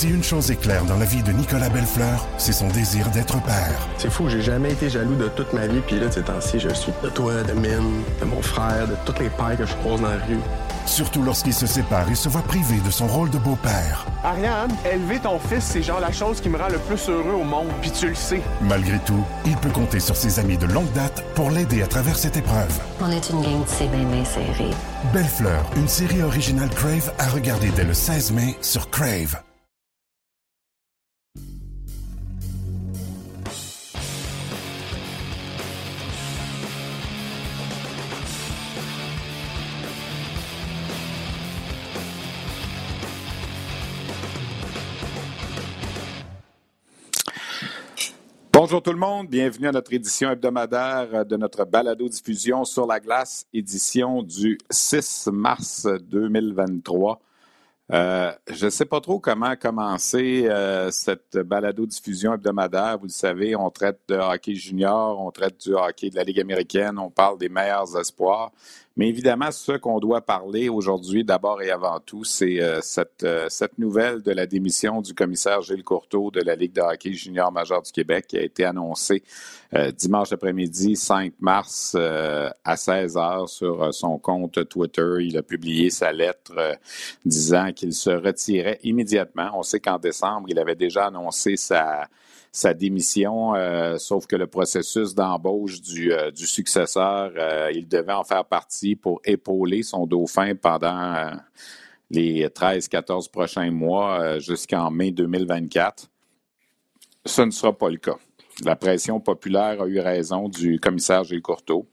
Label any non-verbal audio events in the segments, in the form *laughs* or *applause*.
Si une chose est claire dans la vie de Nicolas Bellefleur, c'est son désir d'être père. C'est fou, j'ai jamais été jaloux de toute ma vie, puis là, ces temps-ci, je suis de toi, de Mine, de mon frère, de toutes les pères que je croise dans la rue. Surtout lorsqu'il se sépare et se voit privé de son rôle de beau-père. Ariane, élever ton fils, c'est genre la chose qui me rend le plus heureux au monde, puis tu le sais. Malgré tout, il peut compter sur ses amis de longue date pour l'aider à travers cette épreuve. On est une gang de c'est bien, bien serré. Belle une série originale Crave à regarder dès le 16 mai sur Crave. Bonjour tout le monde, bienvenue à notre édition hebdomadaire de notre balado-diffusion sur la glace, édition du 6 mars 2023. Euh, je ne sais pas trop comment commencer euh, cette balado-diffusion hebdomadaire. Vous le savez, on traite de hockey junior, on traite du hockey de la Ligue américaine, on parle des meilleurs espoirs. Mais évidemment, ce qu'on doit parler aujourd'hui, d'abord et avant tout, c'est euh, cette, euh, cette nouvelle de la démission du commissaire Gilles Courteau de la Ligue de hockey junior majeur du Québec qui a été annoncée euh, dimanche après-midi, 5 mars, à 16 heures sur son compte Twitter. Il a publié sa lettre disant qu'il se retirait immédiatement. On sait qu'en décembre, il avait déjà annoncé sa sa démission, euh, sauf que le processus d'embauche du, euh, successeur, euh, il devait en faire partie pour épauler son dauphin pendant les 13-14 prochains mois jusqu'en mai 2024. Ce ne sera pas le cas. La pression populaire a eu raison du commissaire Gilles Courteau,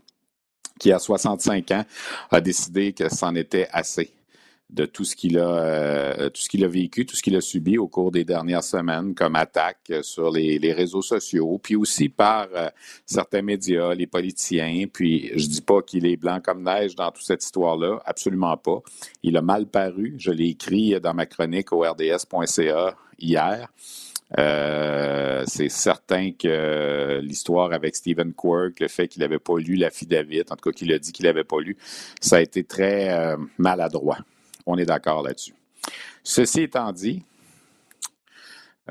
qui, à 65 ans, a décidé que c'en était assez de tout ce qu'il a, euh, tout ce qu'il a vécu, tout ce qu'il a subi au cours des dernières semaines comme attaque sur les, les réseaux sociaux, puis aussi par euh, certains médias, les politiciens. Puis je dis pas qu'il est blanc comme neige dans toute cette histoire-là, absolument pas. Il a mal paru. Je l'ai écrit dans ma chronique au RDS.ca hier. Euh, c'est certain que l'histoire avec Stephen Quirk, le fait qu'il n'avait pas lu la David, en tout cas qu'il a dit qu'il n'avait pas lu, ça a été très maladroit. On est d'accord là-dessus. Ceci étant dit,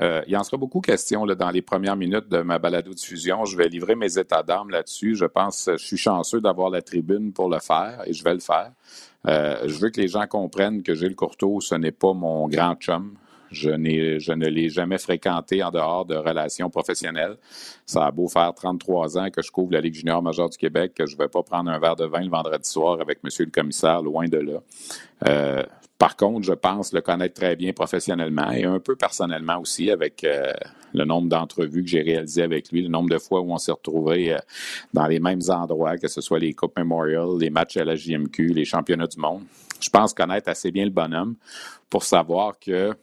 euh, il y en sera beaucoup question là, dans les premières minutes de ma balado-diffusion. Je vais livrer mes états d'âme là-dessus. Je pense, je suis chanceux d'avoir la tribune pour le faire et je vais le faire. Euh, je veux que les gens comprennent que Gilles Courteau, ce n'est pas mon grand chum. Je, ne l'ai jamais fréquenté en dehors de relations professionnelles. Ça a beau faire 33 ans que je couvre la Ligue junior majeure du Québec, que je ne vais pas prendre un verre de vin le vendredi soir avec Monsieur le commissaire, loin de là. Euh, par contre, je pense le connaître très bien professionnellement et un peu personnellement aussi avec euh, le nombre d'entrevues que j'ai réalisées avec lui, le nombre de fois où on s'est retrouvés euh, dans les mêmes endroits, que ce soit les Coupes Memorial, les matchs à la JMQ, les championnats du monde. Je pense connaître assez bien le bonhomme pour savoir que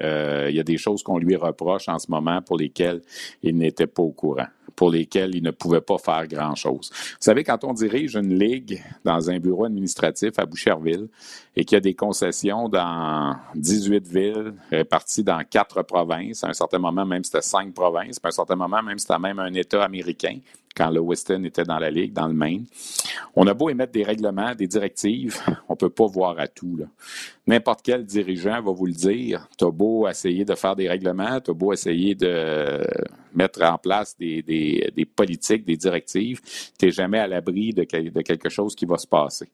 euh, il y a des choses qu'on lui reproche en ce moment pour lesquelles il n'était pas au courant, pour lesquelles il ne pouvait pas faire grand-chose. Vous savez, quand on dirige une ligue dans un bureau administratif à Boucherville et qu'il y a des concessions dans 18 villes réparties dans quatre provinces, à un certain moment même c'était cinq provinces, puis à un certain moment même c'était même un État américain, quand le Weston était dans la Ligue, dans le Maine. On a beau émettre des règlements, des directives, *laughs* on peut pas voir à tout. N'importe quel dirigeant va vous le dire. Tu as beau essayer de faire des règlements, tu as beau essayer de mettre en place des, des, des politiques, des directives, tu n'es jamais à l'abri de, de, quelque chose qui va se passer.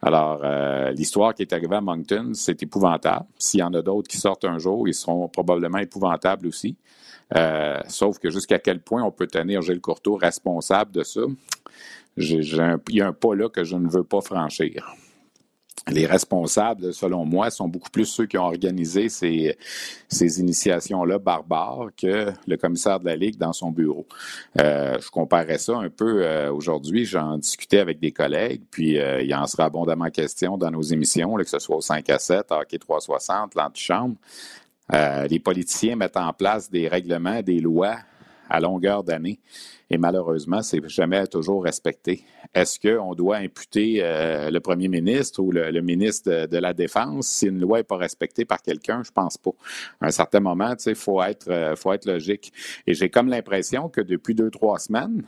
Alors, euh, l'histoire qui est arrivée à Moncton, c'est épouvantable. S'il y en a d'autres qui sortent un jour, ils seront probablement épouvantables aussi. Euh, sauf que jusqu'à quel point on peut tenir Gilles Courteau responsable de ça, il y a un pas là que je ne veux pas franchir. Les responsables, selon moi, sont beaucoup plus ceux qui ont organisé ces, ces initiations-là barbares que le commissaire de la Ligue dans son bureau. Euh, je comparais ça un peu euh, aujourd'hui. J'en discutais avec des collègues, puis il en sera abondamment question dans nos émissions, que ce soit au 5 à 7, Hockey 360, l'antichambre. Euh, les politiciens mettent en place des règlements, des lois à longueur d'année. Et malheureusement, c'est jamais toujours respecté. Est-ce qu'on doit imputer euh, le premier ministre ou le, ministre de, la Défense si une loi n'est pas respectée par quelqu'un? Je pense pas. À un certain moment, il faut être, euh, faut être logique. Et j'ai comme l'impression que depuis deux, trois semaines,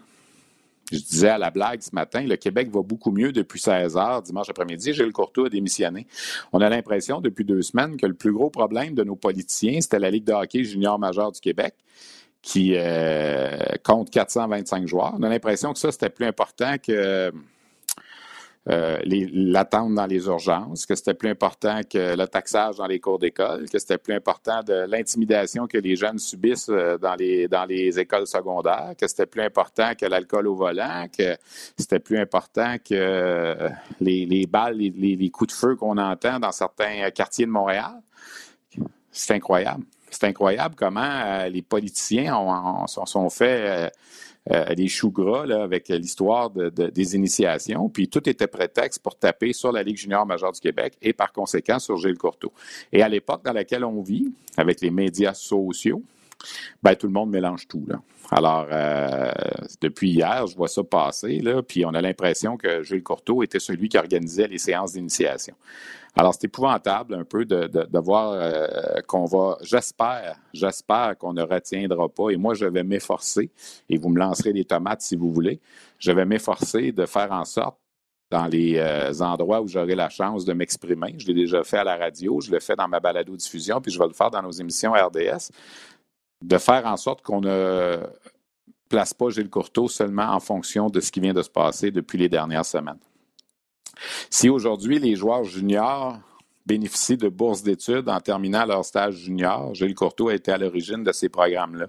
Je disais à la blague ce matin, le Québec va beaucoup mieux depuis 16 heures, dimanche après-midi. Gilles Courtois a démissionné. On a l'impression depuis deux semaines que le plus gros problème de nos politiciens, c'était la Ligue de hockey junior majeur du Québec qui euh, compte 425 joueurs. On a l'impression que ça, c'était plus important que euh, l'attente dans les urgences, que c'était plus important que le taxage dans les cours d'école, que c'était plus important de l'intimidation que les jeunes subissent euh, dans les, dans les écoles secondaires, que c'était plus important que l'alcool au volant, que c'était plus important que euh, les, les balles, les, les, coups de feu qu'on entend dans certains quartiers de Montréal. C'est incroyable. C'est incroyable comment les politiciens ont, sont faits euh, des choux gras là, avec l'histoire de, des initiations. Puis tout était prétexte pour taper sur la Ligue junior majeure du Québec et par conséquent sur Gilles Courteau. Et à l'époque dans laquelle on vit, avec les médias sociaux, ben, tout le monde mélange tout. Là. Alors, euh, depuis hier, je vois ça passer, là, puis on a l'impression que Gilles Courteau était celui qui organisait les séances d'initiation. Alors, c'est épouvantable un peu de, voir euh, qu'on va, j'espère, j'espère qu'on ne retiendra pas, et moi, je vais m'efforcer, et vous me lancerez des tomates si vous voulez, je vais m'efforcer de faire en sorte dans les euh, endroits où j'aurai la chance de m'exprimer. Je l'ai déjà fait à la radio, je le fais dans ma balado-diffusion, puis je vais le faire dans nos émissions RDS de faire en sorte qu'on ne place pas Gilles Courteau seulement en fonction de ce qui vient de se passer depuis les dernières semaines. Si aujourd'hui les joueurs juniors bénéficient de bourses d'études en terminant leur stage junior. Gilles Courteau a été à l'origine de ces programmes-là.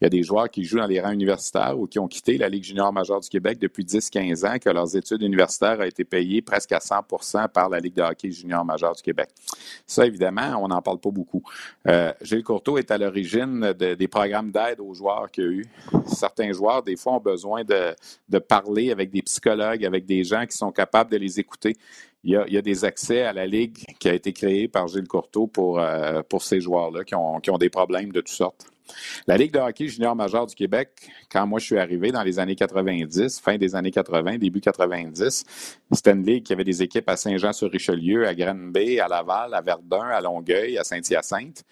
Il y a des joueurs qui jouent dans les rangs universitaires ou qui ont quitté la Ligue junior majeure du Québec depuis 10-15 ans, que leurs études universitaires ont été payées presque à 100% par la Ligue de hockey junior majeure du Québec. Ça, évidemment, on n'en parle pas beaucoup. Euh, Gilles Courteau est à l'origine des programmes d'aide aux joueurs qu'il y a eu. Certains joueurs, des fois, ont besoin de, de parler avec des psychologues, avec des gens qui sont capables de les écouter il y, a, des accès à la Ligue qui a été créée par Gilles Courteau pour, euh, pour ces joueurs-là qui ont, qui ont des problèmes de toutes sortes. La Ligue de hockey junior majeur du Québec, quand moi je suis arrivé dans les années 90, fin des années 80, début 90, c'était une ligue qui avait des équipes à Saint-Jean-sur-Richelieu, à Granby, à Laval, à Verdun, à Longueuil, à Saint-Hyacinthe.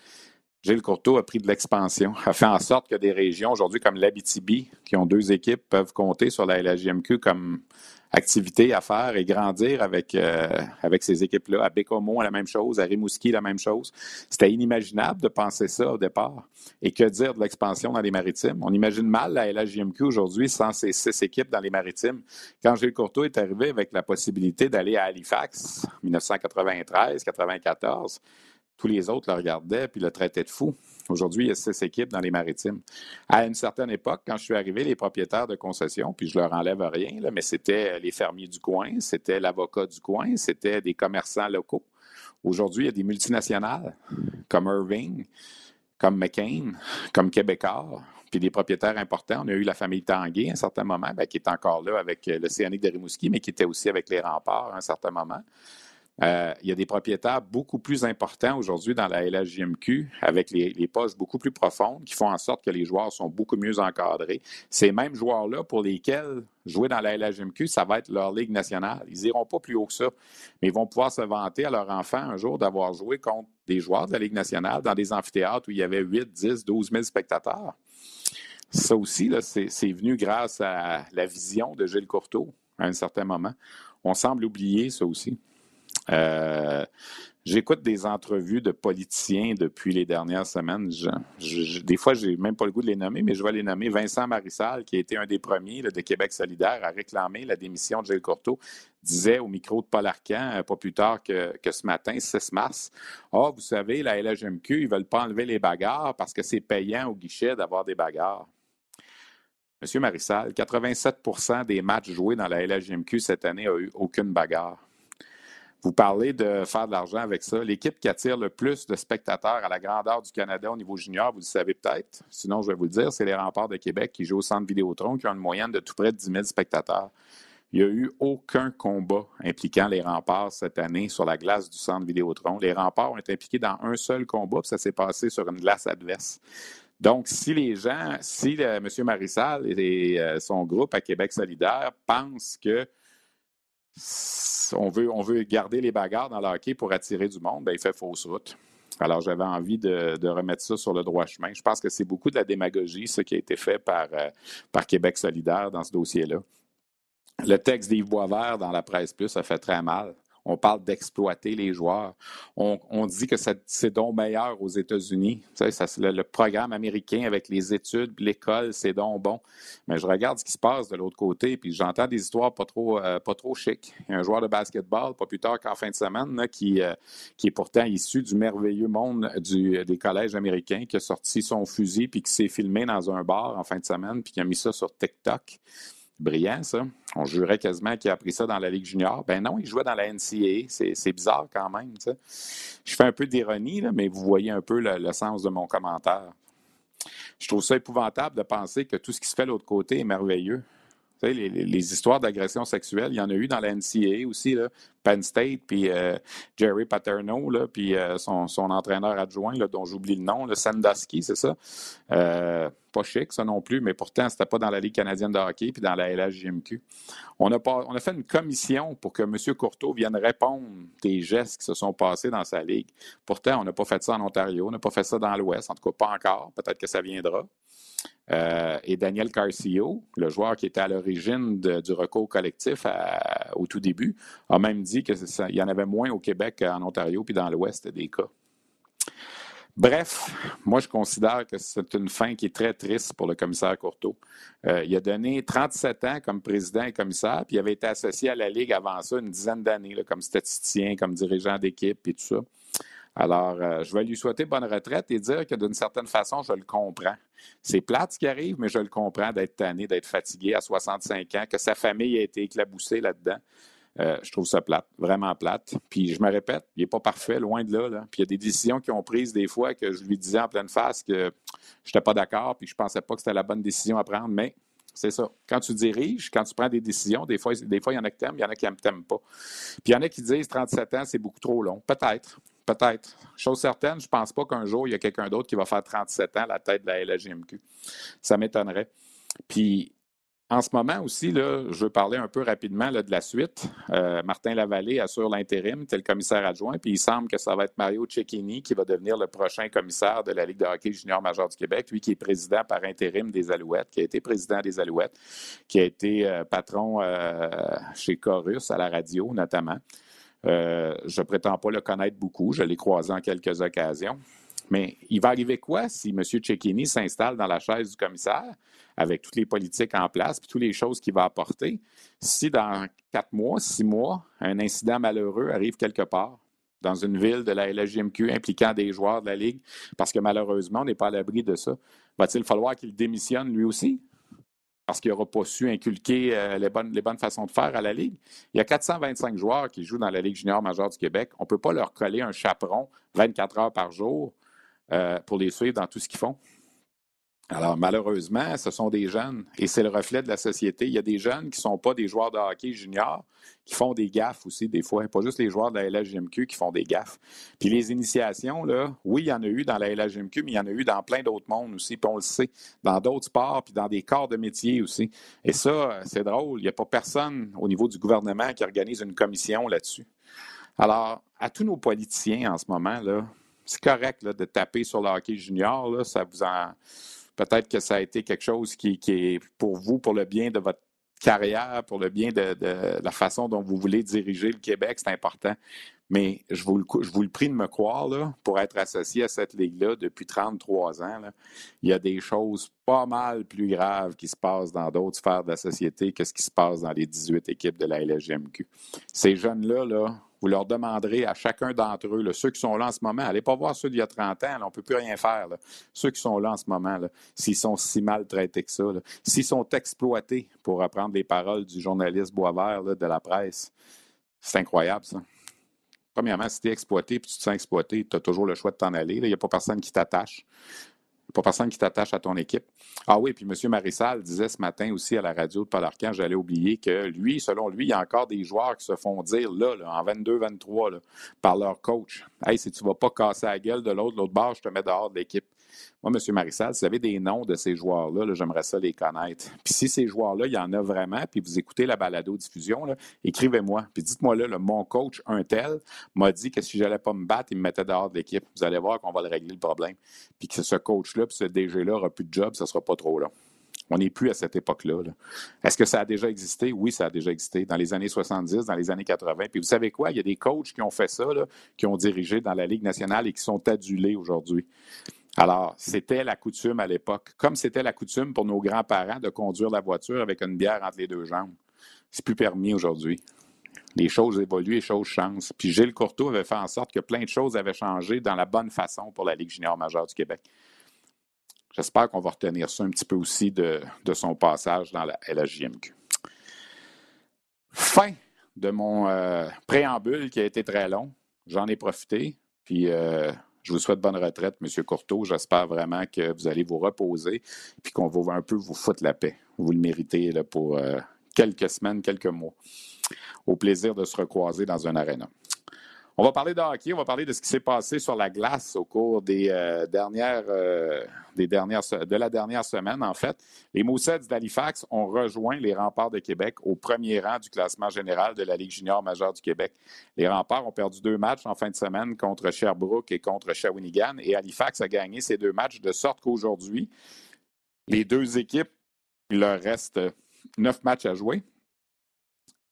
Gilles Courteau a pris de l'expansion, a fait en sorte que des régions aujourd'hui comme l'Abitibi, qui ont deux équipes, peuvent compter sur la LHJMQ comme activité à faire et grandir avec, euh, avec ces équipes-là. À Bécomo, la même chose. À Rimouski, la même chose. C'était inimaginable de penser ça au départ. Et que dire de l'expansion dans les maritimes? On imagine mal la LHJMQ aujourd'hui sans ces six équipes dans les maritimes. Quand Gilles Courteau est arrivé avec la possibilité d'aller à Halifax, 1993, 94, tous les autres le regardaient puis le traitaient de fou. Aujourd'hui, il y a six équipes dans les maritimes. À une certaine époque, quand je suis arrivé, les propriétaires de concessions, puis je leur enlève rien, mais c'était les fermiers du coin, c'était l'avocat du coin, c'était des commerçants locaux. Aujourd'hui, il y a des multinationales comme Irving, comme McCain, comme Québécois, puis des propriétaires importants. On a eu la famille Tanguay à un certain moment, ben, qui est encore là avec l'Océanique de Rimouski, mais qui était aussi avec les remparts à un certain moment. Euh, il y a des propriétaires beaucoup plus importants aujourd'hui dans la LHJMQ avec les, les, poches beaucoup plus profondes qui font en sorte que les joueurs sont beaucoup mieux encadrés. Ces mêmes joueurs-là pour lesquels jouer dans la LHJMQ, ça va être leur ligue nationale. Ils n'iront pas plus haut que ça, mais ils vont pouvoir se vanter à leurs enfants un jour d'avoir joué contre des joueurs de la Ligue nationale dans des amphithéâtres où il y avait 8, 10, 12 000 spectateurs. Ça aussi, c'est venu grâce à la vision de Gilles Courteau à un certain moment. On semble oublier ça aussi. Euh, j'écoute des entrevues de politiciens depuis les dernières semaines. des fois, je n'ai même pas le goût de les nommer, mais je vais les nommer. Vincent Marissal, qui a été un des premiers de Québec solidaire à réclamer la démission de Gilles Courteau, disait au micro de Paul Arcan, euh, pas plus tard que, ce matin, 6 mars, « Ah, vous savez, la LHMQ, ils ne veulent pas enlever les bagarres parce que c'est payant au guichet d'avoir des bagarres. » Monsieur Marissal, 87% des matchs joués dans la LHMQ cette année n'ont eu aucune bagarre. Vous parlez de faire de l'argent avec ça. L'équipe qui attire le plus de spectateurs à la grandeur du Canada au niveau junior, vous le savez peut-être, sinon je vais vous le dire, c'est les remparts de Québec qui jouent au centre Vidéotron, qui ont une moyenne de tout près de 10 000 spectateurs. Il n'y a eu aucun combat impliquant les remparts cette année sur la glace du centre Vidéotron. Les remparts ont été impliqués dans un seul combat, puis ça s'est passé sur une glace adverse. Donc, si les gens, si M. Marissal et euh, son groupe à Québec solidaire pensent que on veut, garder les bagarres dans le hockey pour attirer du monde, ben, il fait fausse route. Alors, j'avais envie de, remettre ça sur le droit chemin. Je pense que c'est beaucoup de la démagogie, ce qui a été fait par, euh, par Québec solidaire dans ce dossier-là. Le texte d'Yves Boisvert dans la presse plus, ça fait très mal. On parle d'exploiter les joueurs. On, dit que c'est donc meilleur aux États-Unis. Le, programme américain avec les études, l'école, c'est donc bon. Mais je regarde ce qui se passe de l'autre côté, puis j'entends des histoires pas trop, euh, chic. Il y a un joueur de basketball, pas plus tard qu'en fin de semaine, euh, qui est pourtant issu du merveilleux monde du, des collèges américains, qui a sorti son fusil puis qui s'est filmé dans un bar en fin de semaine, puis qui a mis ça sur TikTok. Brillant, ça. On jurait quasiment qu'il a appris ça dans la Ligue junior. Ben non, il jouait dans la NCAA. C'est bizarre quand même. Ça. Je fais un peu d'ironie, mais vous voyez un peu le, le, sens de mon commentaire. Je trouve ça épouvantable de penser que tout ce qui se fait de l'autre côté est merveilleux. Les, histoires d'agression sexuelle, il y en a eu dans la NCAA aussi. Penn State, puis euh, Jerry Paterno, puis euh, son, entraîneur adjoint, dont j'oublie le nom, le Sandusky, c'est ça? Euh, pas chic, ça non plus, mais pourtant, c'était pas dans la Ligue canadienne de hockey puis dans la LHJMQ. On a, pas, on a fait une commission pour que M. Courteau vienne répondre des gestes qui se sont passés dans sa ligue. Pourtant, on n'a pas fait ça en Ontario, on n'a pas fait ça dans l'Ouest, en tout cas pas encore. Peut-être que ça viendra. Euh, et Daniel Carcio, le joueur qui était à l'origine du recours collectif au tout début, a même dit qu'il y en avait moins au Québec qu'en Ontario puis dans l'Ouest des cas. Bref, moi, je considère que c'est une fin qui est très triste pour le commissaire Courteau. Euh, il a donné 37 ans comme président et commissaire, puis il avait été associé à la Ligue avant ça une dizaine d'années, comme statisticien, comme dirigeant d'équipe et tout ça. Alors, euh, je vais lui souhaiter bonne retraite et dire que d'une certaine façon, je le comprends. C'est plate ce qui arrive, mais je le comprends d'être tanné, d'être fatigué à 65 ans, que sa famille a été éclaboussée là-dedans. Euh, je trouve ça plate, vraiment plate. Puis je me répète, il n'est pas parfait, loin de là. Puis il y a des décisions qui ont prises des fois que je lui disais en pleine face que je n'étais pas d'accord, puis je ne pensais pas que c'était la bonne décision à prendre, mais c'est ça. Quand tu diriges, quand tu prends des décisions, des fois, des fois il y en a qui t'aiment, il y en a qui ne t'aiment pas. Puis il y en a qui disent 37 ans, c'est beaucoup trop long. Peut-être. Peut-être. Chose certaine, je ne pense pas qu'un jour, il y a quelqu'un d'autre qui va faire 37 ans à la tête de la LGMQ. Ça m'étonnerait. Puis en ce moment aussi, je veux parler un peu rapidement là, de la suite. Euh, Martin Lavallée assure l'intérim, tel commissaire adjoint, puis il semble que ça va être Mario Cecchini qui va devenir le prochain commissaire de la Ligue de hockey junior majeur du Québec, lui qui est président par intérim des Alouettes, qui a été président des Alouettes, qui a été euh, patron euh, chez Chorus à la radio notamment. Euh, je prétends pas le connaître beaucoup, je l'ai croisé en quelques occasions. Mais il va arriver quoi si M. Cecchini s'installe dans la chaise du commissaire avec toutes les politiques en place puis toutes les choses qu'il va apporter? Si dans quatre mois, six mois, un incident malheureux arrive quelque part dans une ville de la LGMQ impliquant des joueurs de la Ligue, parce que malheureusement, on n'est pas à l'abri de ça. Va-t-il falloir qu'il démissionne lui aussi? Parce qu'il n'aura pas su inculquer euh, les, bonnes, les bonnes façons de faire à la Ligue. Il y a 425 joueurs qui jouent dans la Ligue junior majeure du Québec. On ne peut pas leur coller un chaperon 24 heures par jour euh, pour les suivre dans tout ce qu'ils font. Alors, malheureusement, ce sont des jeunes et c'est le reflet de la société. Il y a des jeunes qui ne sont pas des joueurs de hockey junior, qui font des gaffes aussi, des fois. Pas juste les joueurs de la LHGMQ qui font des gaffes. Puis les initiations, là, oui, il y en a eu dans la LHGMQ, mais il y en a eu dans plein d'autres mondes aussi. Puis on le sait, dans d'autres sports, puis dans des corps de métier aussi. Et ça, c'est drôle. Il n'y a pas personne au niveau du gouvernement qui organise une commission là-dessus. Alors, à tous nos politiciens en ce moment, là, c'est correct de taper sur le hockey junior. Là, ça vous en... Peut-être que ça a été quelque chose qui, est pour vous, pour le bien de votre carrière, pour le bien de, la façon dont vous voulez diriger le Québec, c'est important. Mais je vous, le, je vous le prie de me croire, là, pour être associé à cette ligue-là depuis 33 ans, il y a des choses pas mal plus graves qui se passent dans d'autres sphères de la société que ce qui se passe dans les 18 équipes de la LGMQ. Ces jeunes-là, là, vous leur demanderez à chacun d'entre eux, ceux qui sont là en ce moment, allez pas voir ceux d'il y a 30 ans, on ne peut plus rien faire. Ceux qui sont là en ce moment, s'ils sont si mal traités que ça, s'ils sont exploités, pour reprendre les paroles du journaliste Boisvert de la presse, c'est incroyable ça. Premièrement, si tu es exploité et tu te sens exploité, tu as toujours le choix de t'en aller. Il n'y a pas personne qui t'attache pas personne qui t'attache à ton équipe. Ah oui, puis M. Marissal disait ce matin aussi à la radio de Paul Arcand, j'allais oublier que lui, selon lui, il y a encore des joueurs qui se font dire là, en 22-23 par leur coach. Hey, si tu ne vas pas casser la gueule de l'autre, l'autre bord, je te mets dehors de l'équipe. Moi, M. Marissal, si vous avez des noms de ces joueurs-là, -là, j'aimerais ça les connaître. Puis si ces joueurs-là, il y en a vraiment, puis vous écoutez la balado-diffusion, écrivez-moi. Puis dites-moi là, mon coach, un tel, m'a dit que si je n'allais pas me battre, il me mettait dehors de l'équipe. Vous allez voir qu'on va le régler le problème. Puis que ce coach-là, puis ce DG-là n'aura plus de job, ça ne sera pas trop long. On n'est plus à cette époque-là. -là. est ce que ça a déjà existé? Oui, ça a déjà existé dans les années 70, dans les années 80. Puis vous savez quoi? Il y a des coachs qui ont fait ça, qui ont dirigé dans la Ligue nationale et qui sont adulés aujourd'hui. Alors, c'était la coutume à l'époque, comme c'était la coutume pour nos grands-parents de conduire la voiture avec une bière entre les deux jambes. C'est plus permis aujourd'hui. Les choses évoluent, les choses changent. Puis Gilles Courteau avait fait en sorte que plein de choses avaient changé dans la bonne façon pour la Ligue junior majeure du Québec. J'espère qu'on va retenir ça un petit peu aussi de, son passage dans la LHJMQ. Fin de mon euh, préambule qui a été très long. J'en ai profité. Puis euh, je vous souhaite bonne retraite, M. Courteau. J'espère vraiment que vous allez vous reposer et qu'on va un peu vous foutre la paix. Vous le méritez pour euh, quelques semaines, quelques mois. Au plaisir de se recroiser dans un aréna. On va parler de hockey, on va parler de ce qui s'est passé sur la glace au cours des, euh, dernières, euh, des dernières, de la dernière semaine. En fait, les Moussets d'Halifax ont rejoint les remparts de Québec au premier rang du classement général de la Ligue junior majeure du Québec. Les remparts ont perdu deux matchs en fin de semaine contre Sherbrooke et contre Shawinigan et Halifax a gagné ces deux matchs de sorte qu'aujourd'hui, les deux équipes, il leur reste neuf matchs à jouer.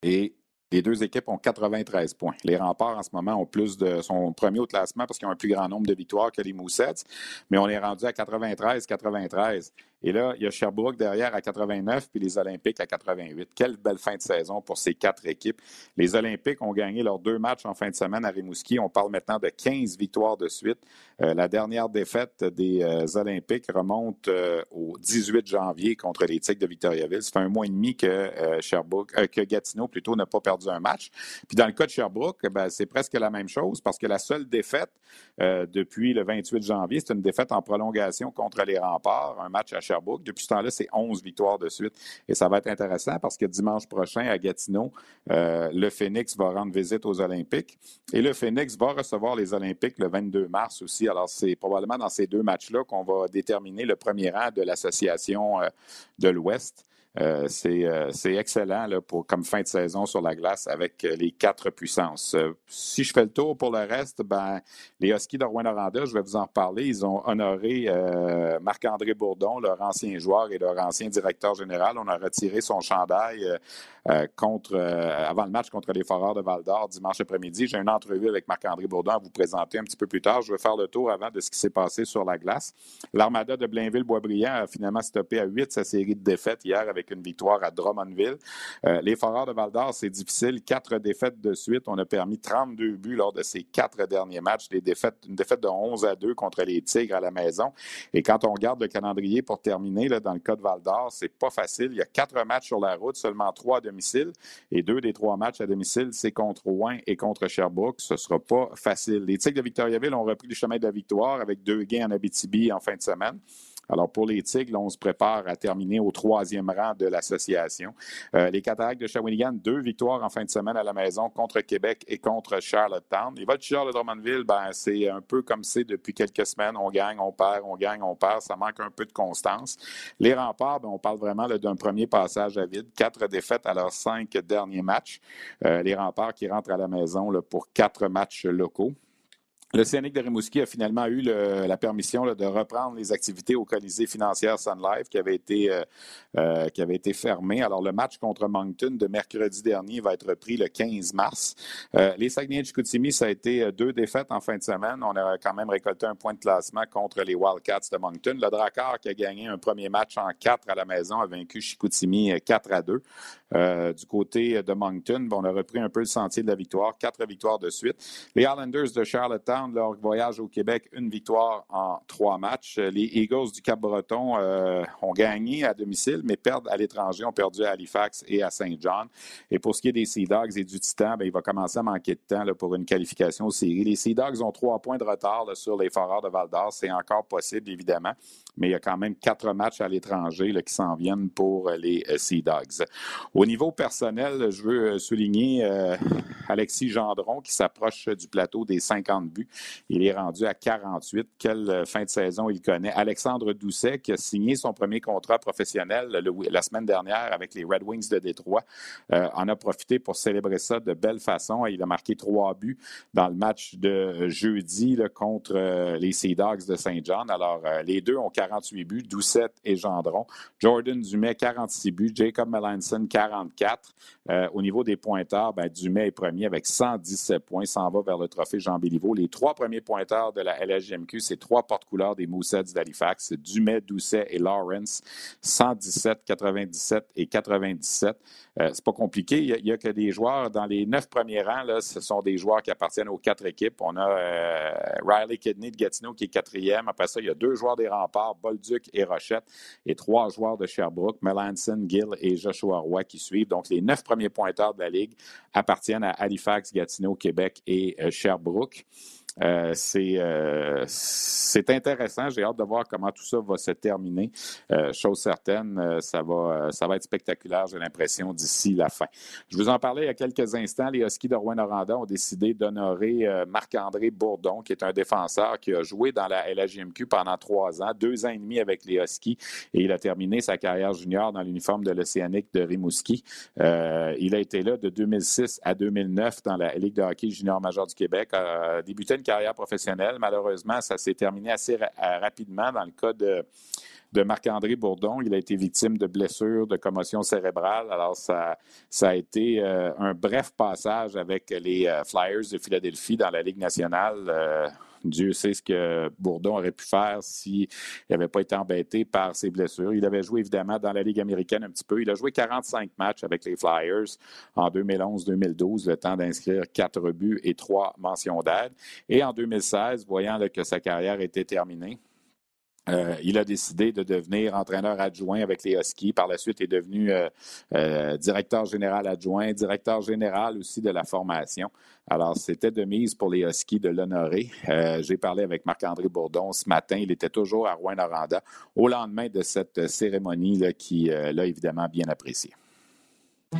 Et les deux équipes ont 93 points. Les remparts, en ce moment, ont plus de, sont premiers au classement parce qu'ils ont un plus grand nombre de victoires que les Moussets, mais on est rendu à 93-93. Et là, il y a Sherbrooke derrière à 89, puis les Olympiques à 88. Quelle belle fin de saison pour ces quatre équipes. Les Olympiques ont gagné leurs deux matchs en fin de semaine à Rimouski. On parle maintenant de 15 victoires de suite. Euh, la dernière défaite des euh, Olympiques remonte euh, au 18 janvier contre les Tigres de Victoriaville. Ça fait un mois et demi que Sherbrooke, que Gatineau plutôt n'a pas perdu un match. Puis dans le cas de Sherbrooke, ben, c'est presque la même chose parce que la seule défaite depuis le 28 janvier, c'est une défaite en prolongation contre les Remparts, un match à Sherbrooke. Depuis ce temps-là, c'est 11 victoires de suite. Et ça va être intéressant parce que dimanche prochain, à Gatineau, le Phoenix va rendre visite aux Olympiques. Et le Phoenix va recevoir les Olympiques le 22 mars aussi. Alors, c'est probablement dans ces deux matchs-là qu'on va déterminer le premier rang de l'Association euh, de l'Ouest. Euh, euh, c'est excellent là, pour, comme fin de saison sur la glace avec euh, les quatre puissances. si je fais le tour pour le reste, ben, les Huskies de Rouen-Noranda, je vais vous en reparler. Ils ont honoré Marc-André Bourdon, leur ancien joueur et leur ancien directeur général. On a retiré son chandail contre, avant le match contre les Foreurs de Val-d'Or dimanche après-midi. J'ai une entrevue avec Marc-André Bourdon à vous présenter un petit peu plus tard. Je vais faire le tour avant de ce qui s'est passé sur la glace. L'Armada de Blainville-Boisbriand a finalement stoppé à 8 sa série de défaites hier avec une victoire à Drummondville. Euh, les Foreurs de Val-d'Or, c'est difficile. Quatre défaites de suite. On a permis 32 buts lors de ces quatre derniers matchs. Défaites, une défaite de 11 à 2 contre les Tigres à la maison. Et quand on regarde le calendrier pour terminer, dans le cas de Val-d'Or, c'est pas facile. Il y a quatre matchs sur la route, seulement trois à domicile. Et deux des trois matchs à domicile, c'est contre Rouen et contre Sherbrooke. Ce sera pas facile. Les Tigres de Victoriaville ont repris le chemin de la victoire avec deux gains en Abitibi en fin de semaine. Alors, pour les Tigres, on se prépare à terminer au troisième rang de l'association. Euh, les Cataractes de Shawinigan, deux victoires en fin de semaine à la maison contre Québec et contre Charlottetown. Les Voltigeurs de Drummondville, ben, c'est un peu comme c'est depuis quelques semaines. On gagne, on perd, on gagne, on perd. Ça manque un peu de constance. Les remparts, ben, on parle vraiment d'un premier passage à vide. Quatre défaites à leurs cinq derniers matchs. Euh, les remparts qui rentrent à la maison là, pour quatre matchs locaux. Le CNIC de Rimouski a finalement eu la permission de reprendre les activités au Colisée financière Sun Life qui avait été euh, euh, qui avait été fermé. Alors le match contre Moncton de mercredi dernier va être repris le 15 mars. Euh, les Saguenay de Chicoutimi, ça a été deux défaites en fin de semaine. On a quand même récolté un point de classement contre les Wildcats de Moncton. Le Drakkar qui a gagné un premier match en quatre à la maison a vaincu Chicoutimi 4 à 2. du côté de Moncton, on a repris un peu le sentier de la victoire, quatre victoires de suite. Les Islanders de Charlottetown leur voyage au Québec, une victoire en trois matchs. Les Eagles du Cap-Breton euh, ont gagné à domicile, mais perdent à l'étranger, ont perdu à Halifax et à Saint John. Et pour ce qui est des Sea Dogs et du Titan, ben, il va commencer à manquer de temps pour une qualification aux séries. Les Sea Dogs ont trois points de retard sur les Foreurs de Val-d'Or. C'est encore possible, évidemment, mais il y a quand même quatre matchs à l'étranger qui s'en viennent pour les euh, Sea Dogs. Au niveau personnel, je veux euh, souligner Alexis Gendron qui s'approche du plateau des 50 buts. Il est rendu à 48. Quelle fin de saison il connaît. Alexandre Doucet, qui a signé son premier contrat professionnel la semaine dernière avec les Red Wings de Détroit, en a profité pour célébrer ça de belle façon. Il a marqué trois buts dans le match de jeudi contre les Sea Dogs de Saint John. Alors, les deux ont 48 buts, Doucet et Gendron. Jordan Dumais, 46 buts. Jacob Melanson, 44. Euh, au niveau des pointeurs, ben, Dumais est premier avec 117 points, s'en va vers le trophée Jean Béliveau. Les trois premiers pointeurs de la LHGMQ, c'est trois porte-couleurs des Moussets d'Halifax, Dumais, Doucet et Lawrence, 117, 97 et 97. Euh, c'est pas compliqué. Il n'y a, que des joueurs dans les neuf premiers rangs. Là, ce sont des joueurs qui appartiennent aux quatre équipes. On a euh, Riley Kidney de Gatineau qui est quatrième. Après ça, il y a deux joueurs des remparts, Bolduc et Rochette, et trois joueurs de Sherbrooke, Melanson, Gill et Joshua Roy qui suivent. Donc, les neuf premiers pointeurs de la Ligue appartiennent à Halifax, Gatineau, Québec et euh, Sherbrooke. Euh, euh, c'est intéressant. J'ai hâte de voir comment tout ça va se terminer. Euh, chose certaine, ça, va, ça va être spectaculaire, j'ai l'impression, d'ici la fin. Je vous en parlais il y a quelques instants. Les Huskies de Rouen-Noranda ont décidé d'honorer Marc-André Bourdon, qui est un défenseur qui a joué dans la LHJMQ pendant trois ans, deux ans et demi avec les Huskies, et il a terminé sa carrière junior dans l'uniforme de l'Océanique de Rimouski. il a été là de 2006 à 2009 dans la Ligue de hockey junior majeur du Québec, a débuté une carrière professionnelle. Malheureusement, ça s'est terminé assez euh, rapidement dans le cas de, de Marc-André Bourdon. Il a été victime de blessures, de commotion cérébrale. Alors, ça, ça a été euh, un bref passage avec les euh, Flyers de Philadelphie dans la Ligue nationale. Dieu sait ce que Bourdon aurait pu faire s'il n'avait pas été embêté par ses blessures. Il avait joué évidemment dans la Ligue américaine un petit peu. Il a joué 45 matchs avec les Flyers en 2011-2012, le temps d'inscrire quatre buts et trois mentions d'aide. Et en 2016, voyant que sa carrière était terminée, euh, il a décidé de devenir entraîneur adjoint avec les Huskies. Par la suite, il est devenu euh, euh, directeur général adjoint, directeur général aussi de la formation. Alors, c'était de mise pour les Huskies de l'honorer. J'ai parlé avec Marc-André Bourdon ce matin. Il était toujours à Rouen-Noranda au lendemain de cette cérémonie là, qui l'a évidemment bien apprécié.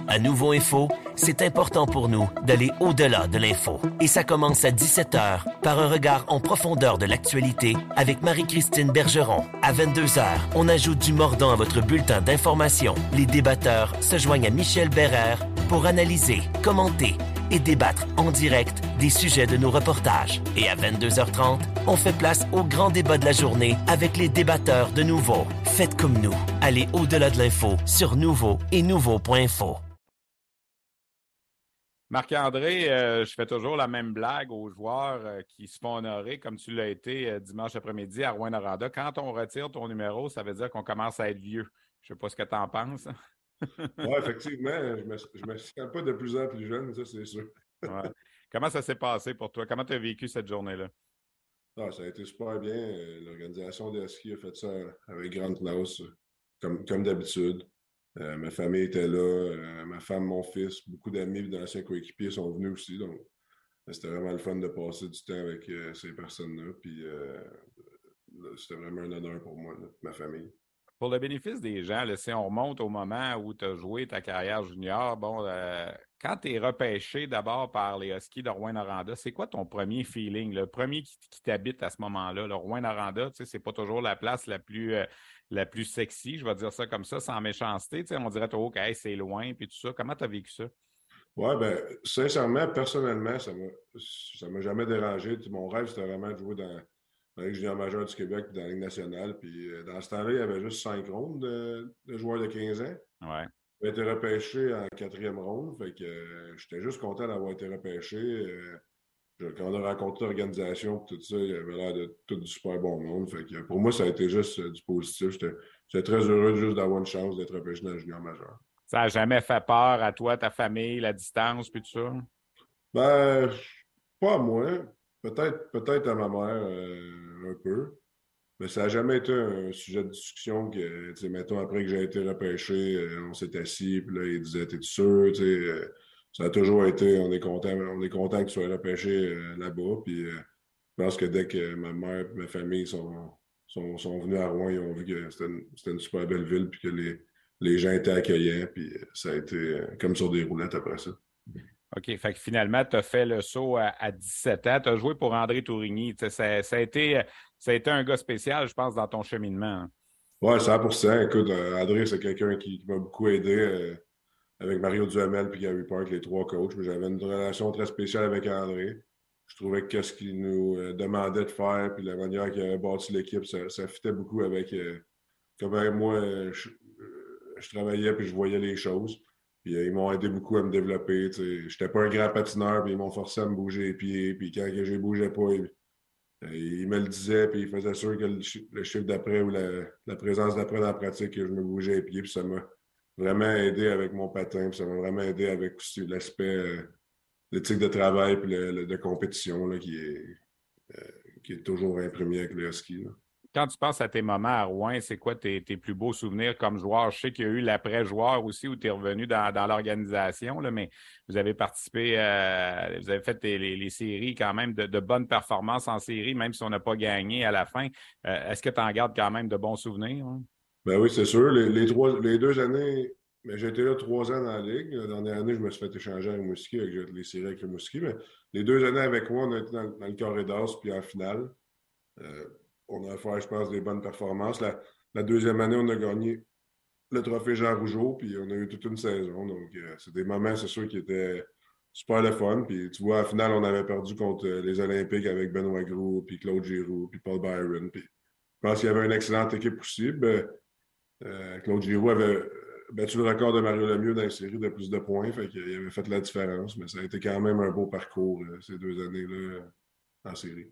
À Nouveau Info, c'est important pour nous d'aller au-delà de l'info. Et ça commence à 17h par un regard en profondeur de l'actualité avec Marie-Christine Bergeron. À 22h, on ajoute du mordant à votre bulletin d'information. Les débatteurs se joignent à Michel Bérère pour analyser, commenter et débattre en direct des sujets de nos reportages. Et à 22h30, on fait place au grand débat de la journée avec les débatteurs de Nouveau. Faites comme nous. Allez au-delà de l'info sur Nouveau et Nouveau.info. Marc-André, euh, je fais toujours la même blague aux joueurs euh, qui se font honorer, comme tu l'as été euh, dimanche après-midi à Rouen-Noranda. Quand on retire ton numéro, ça veut dire qu'on commence à être vieux. Je ne sais pas ce que tu en penses. oui, effectivement, je ne me, sens pas de plus en plus jeune, ça, c'est sûr. *laughs* Comment ça s'est passé pour toi? Comment tu as vécu cette journée-là? Ah, ça a été super bien. L'organisation de ski a fait ça avec grande classe, comme, comme d'habitude. Euh, ma famille était là, euh, ma femme, mon fils, beaucoup d'amis d'anciens coéquipiers sont venus aussi. Donc, c'était vraiment le fun de passer du temps avec euh, ces personnes-là. Puis, c'était vraiment un honneur pour moi, ma famille. Pour le bénéfice des gens, si on remonte au moment où tu as joué ta carrière junior, bon, quand tu es repêché d'abord par les Huskies de Rouen-Noranda, c'est quoi ton premier feeling, le premier qui, t'habite à ce moment-là? Le Rouen-Noranda, tu sais, c'est pas toujours la place la plus la plus sexy, je vais dire ça comme ça, sans méchanceté. Tu sais, on dirait toujours que c'est loin, puis tout ça. Comment tu as vécu ça? Oui, bien, sincèrement, personnellement, ça ne m'a jamais dérangé. Mon rêve, c'était vraiment de jouer dans, la Ligue junior majeure du Québec dans la Ligue nationale. Puis euh, dans ce temps-là, il y avait juste cinq rondes de, joueurs de 15 ans. Ouais. J'ai été repêché en quatrième ronde. Fait que euh, j'étais juste content d'avoir été repêché. Euh, quand on a rencontré l'organisation tout ça, il y avait l'air de tout du super bon monde. Fait que pour moi, ça a été juste euh, du positif. J'étais très heureux juste d'avoir une chance d'être repêché dans le junior majeur. Ça n'a jamais fait peur à toi, ta famille, la distance, puis tout ça? Ben, pas à moi. Peut-être peut à ma mère euh, un peu. Mais ça n'a jamais été un sujet de discussion que, tu sais, mettons, après que j'ai été repêché, euh, on s'est assis, puis là, il disait, t'es sûr, tu sais ça a toujours été, on est content, on est content que tu sois repêché euh, là-bas. Puis euh, je pense que dès que ma mère et ma famille sont, sont, sont venus à Rouen, ils ont vu que c'était une, une, super belle ville, puis que les, les gens étaient accueillants, puis ça a été euh, comme sur des roulettes après ça. OK. Fait que finalement, tu as fait le saut à, 17 ans. Tu as joué pour André Tourigny. Ça, ça, a été, ça a été un gars spécial, je pense, dans ton cheminement. Hein. Oui, 100 Écoute, euh, André, c'est quelqu'un qui, m'a beaucoup aidé euh, avec Mario Duhamel et Gary Park, les trois coachs. J'avais une relation très spéciale avec André. Je trouvais que ce qu'il nous euh, demandait de faire puis la manière qu'il avait bâti l'équipe, ça, fitait beaucoup avec comment moi je, je travaillais puis je voyais les choses. Puis ils m'ont aidé beaucoup à me développer. Je n'étais pas un grand patineur, puis ils m'ont forcé à me bouger les pieds. Puis quand je ne bougeais pas, ils, me le disaient, puis ils faisaient sûr que le, chiffre d'après ou la, présence d'après dans la pratique, que je me bougeais les pieds. Puis ça m'a vraiment aidé avec mon patin. Puis ça m'a vraiment aidé avec l'aspect euh, l'éthique de travail puis le, de compétition là, qui, est, euh, qui est toujours imprimé avec le ski. Quand tu penses à tes moments à Rouen, c'est quoi tes, plus beaux souvenirs comme joueur? Je sais qu'il y a eu l'après-joueur aussi où tu es revenu dans, l'organisation, mais vous avez participé, euh, vous avez fait les, séries quand même de, bonnes performances en série, même si on n'a pas gagné à la fin. Est-ce que tu en gardes quand même de bons souvenirs? Hein? Ben oui, c'est sûr. Les, trois, les deux années, ben, j'ai été là trois ans dans la Ligue. La dernière année, je me suis fait échanger avec Mouski, avec les séries avec le Mouski. Mais les deux années avec moi, on a été dans, le corridor, puis en finale. Euh, on a fait, je pense, des bonnes performances. La, deuxième année, on a gagné le trophée Jean Rougeau, puis on a eu toute une saison. Donc, euh, c'est des moments, c'est sûr, qui étaient super le fun. Puis, tu vois, au final, on avait perdu contre les Olympiques avec Benoît Gros, puis Claude Giroux, puis Paul Byron. Puis, je pense qu'il y avait une excellente équipe aussi. Ben, euh, Claude Giroux avait battu le record de Mario Lemieux dans la série de plus de points. Fait qu'il avait fait la différence. Mais ça a été quand même un beau parcours, ces deux années-là, en série.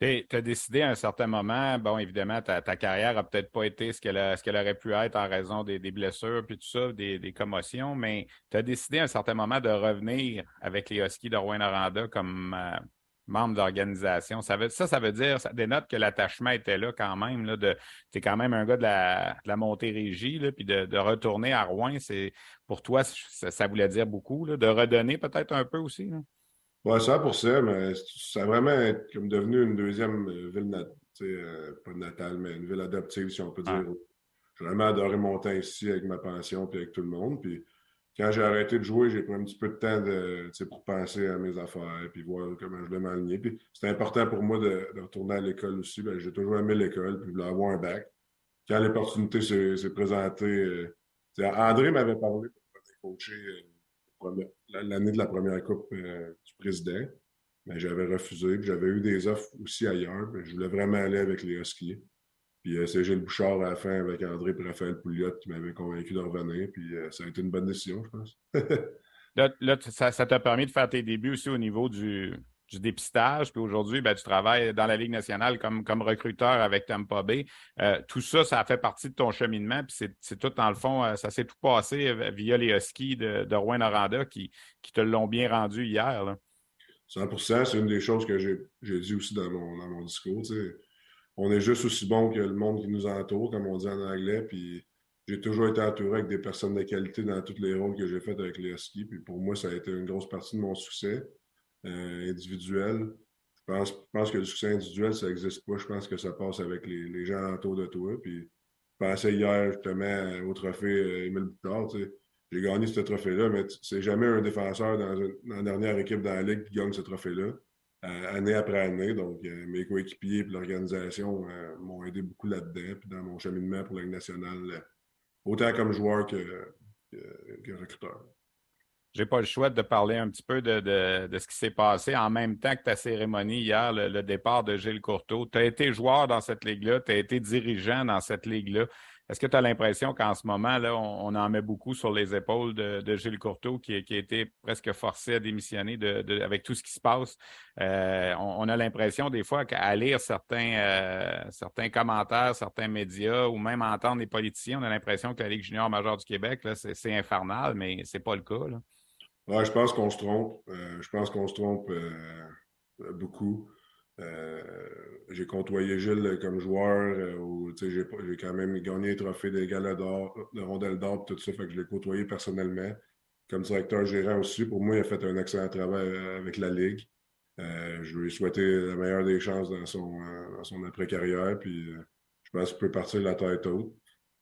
Tu as décidé à un certain moment, bon, évidemment, ta, carrière n'a peut-être pas été ce qu'elle aurait pu être en raison des, blessures puis tout ça, des, commotions, mais tu as décidé à un certain moment de revenir avec les Huskies de Rouen-Noranda comme euh, membre d'organisation. Ça, veut, ça, ça veut dire, ça dénote que l'attachement était là quand même. Là, de, tu es quand même un gars de la, de la Montérégie, puis de, retourner à Rouen, c'est pour toi, ça, voulait dire beaucoup, de redonner peut-être un peu aussi. Oui, 100 mais ça a vraiment comme devenu une deuxième euh, ville natale, euh, pas natale, mais une ville adoptive, si on peut dire. J'ai vraiment adoré mon temps ici avec ma pension et avec tout le monde. Puis quand j'ai arrêté de jouer, j'ai pris un petit peu de temps pour penser à mes affaires puis voir comment je vais m'aligner. Puis c'était important pour moi de, retourner à l'école aussi. Ben, j'ai toujours aimé l'école, puis je voulais avoir un bac. Quand l'opportunité s'est présentée, euh, André m'avait parlé pour coacher l'année de la première Coupe euh, du président. Mais j'avais refusé. J'avais eu des offres aussi ailleurs. je voulais vraiment aller avec les Huskies. Puis euh, c'est Gilles Bouchard à la fin avec André et Raphaël Pouliot qui m'avait convaincu de revenir. Puis euh, ça a été une bonne décision, je pense. *laughs* là, ça t'a permis de faire tes débuts aussi au niveau du, du dépistage, puis aujourd'hui, ben, tu travailles dans la Ligue nationale comme, comme recruteur avec Tampa Bay. Euh, tout ça, ça a fait partie de ton cheminement, puis c'est tout, dans le fond, ça s'est tout passé via les Huskies de, de Rouen-Noranda qui, qui te l'ont bien rendu hier. Là. 100 c'est une des choses que j'ai dit aussi dans mon, dans mon discours. On est juste aussi bon que le monde qui nous entoure, comme on dit en anglais, puis j'ai toujours été entouré avec des personnes de qualité dans tous les rôles que j'ai faits avec les Huskies, puis pour moi, ça a été une grosse partie de mon succès. Euh, individuel. Je pense, que le succès individuel, ça n'existe pas. Je pense que ça passe avec les, gens autour de toi. Puis, je pensais hier justement au trophée Emile Bouchard. J'ai gagné ce trophée-là, mais c'est jamais un défenseur dans, la dernière équipe dans la Ligue qui gagne ce trophée-là, euh, année après année. Donc, euh, mes coéquipiers et l'organisation m'ont aidé beaucoup là-dedans, puis dans mon cheminement pour la Ligue nationale, autant comme joueur que, recruteur j'ai pas le choix de parler un petit peu de, ce qui s'est passé en même temps que ta cérémonie hier, le, départ de Gilles Courteau. Tu as été joueur dans cette ligue-là, tu as été dirigeant dans cette ligue-là. Est-ce que tu as l'impression qu'en ce moment, là, on, en met beaucoup sur les épaules de, Gilles Courteau, qui, a été presque forcé à démissionner avec tout ce qui se passe? Euh, on, a l'impression des fois qu'à lire certains, euh, certains commentaires, certains médias ou même entendre les politiciens, on a l'impression que la Ligue junior majeure du Québec, c'est infernal, mais c'est pas le cas. Là. Ouais, je pense qu'on se trompe. Euh, je pense qu'on se trompe beaucoup. Euh, j'ai côtoyé Gilles comme joueur. j'ai quand même gagné les trophées des galas d'or, de d'or, tout ça. Fait que je l'ai côtoyé personnellement. Comme directeur gérant aussi. Pour moi, il a fait un excellent travail avec la Ligue. je lui ai souhaité la meilleure des chances dans son, après-carrière. Puis je pense qu'il peut partir de la tête haute.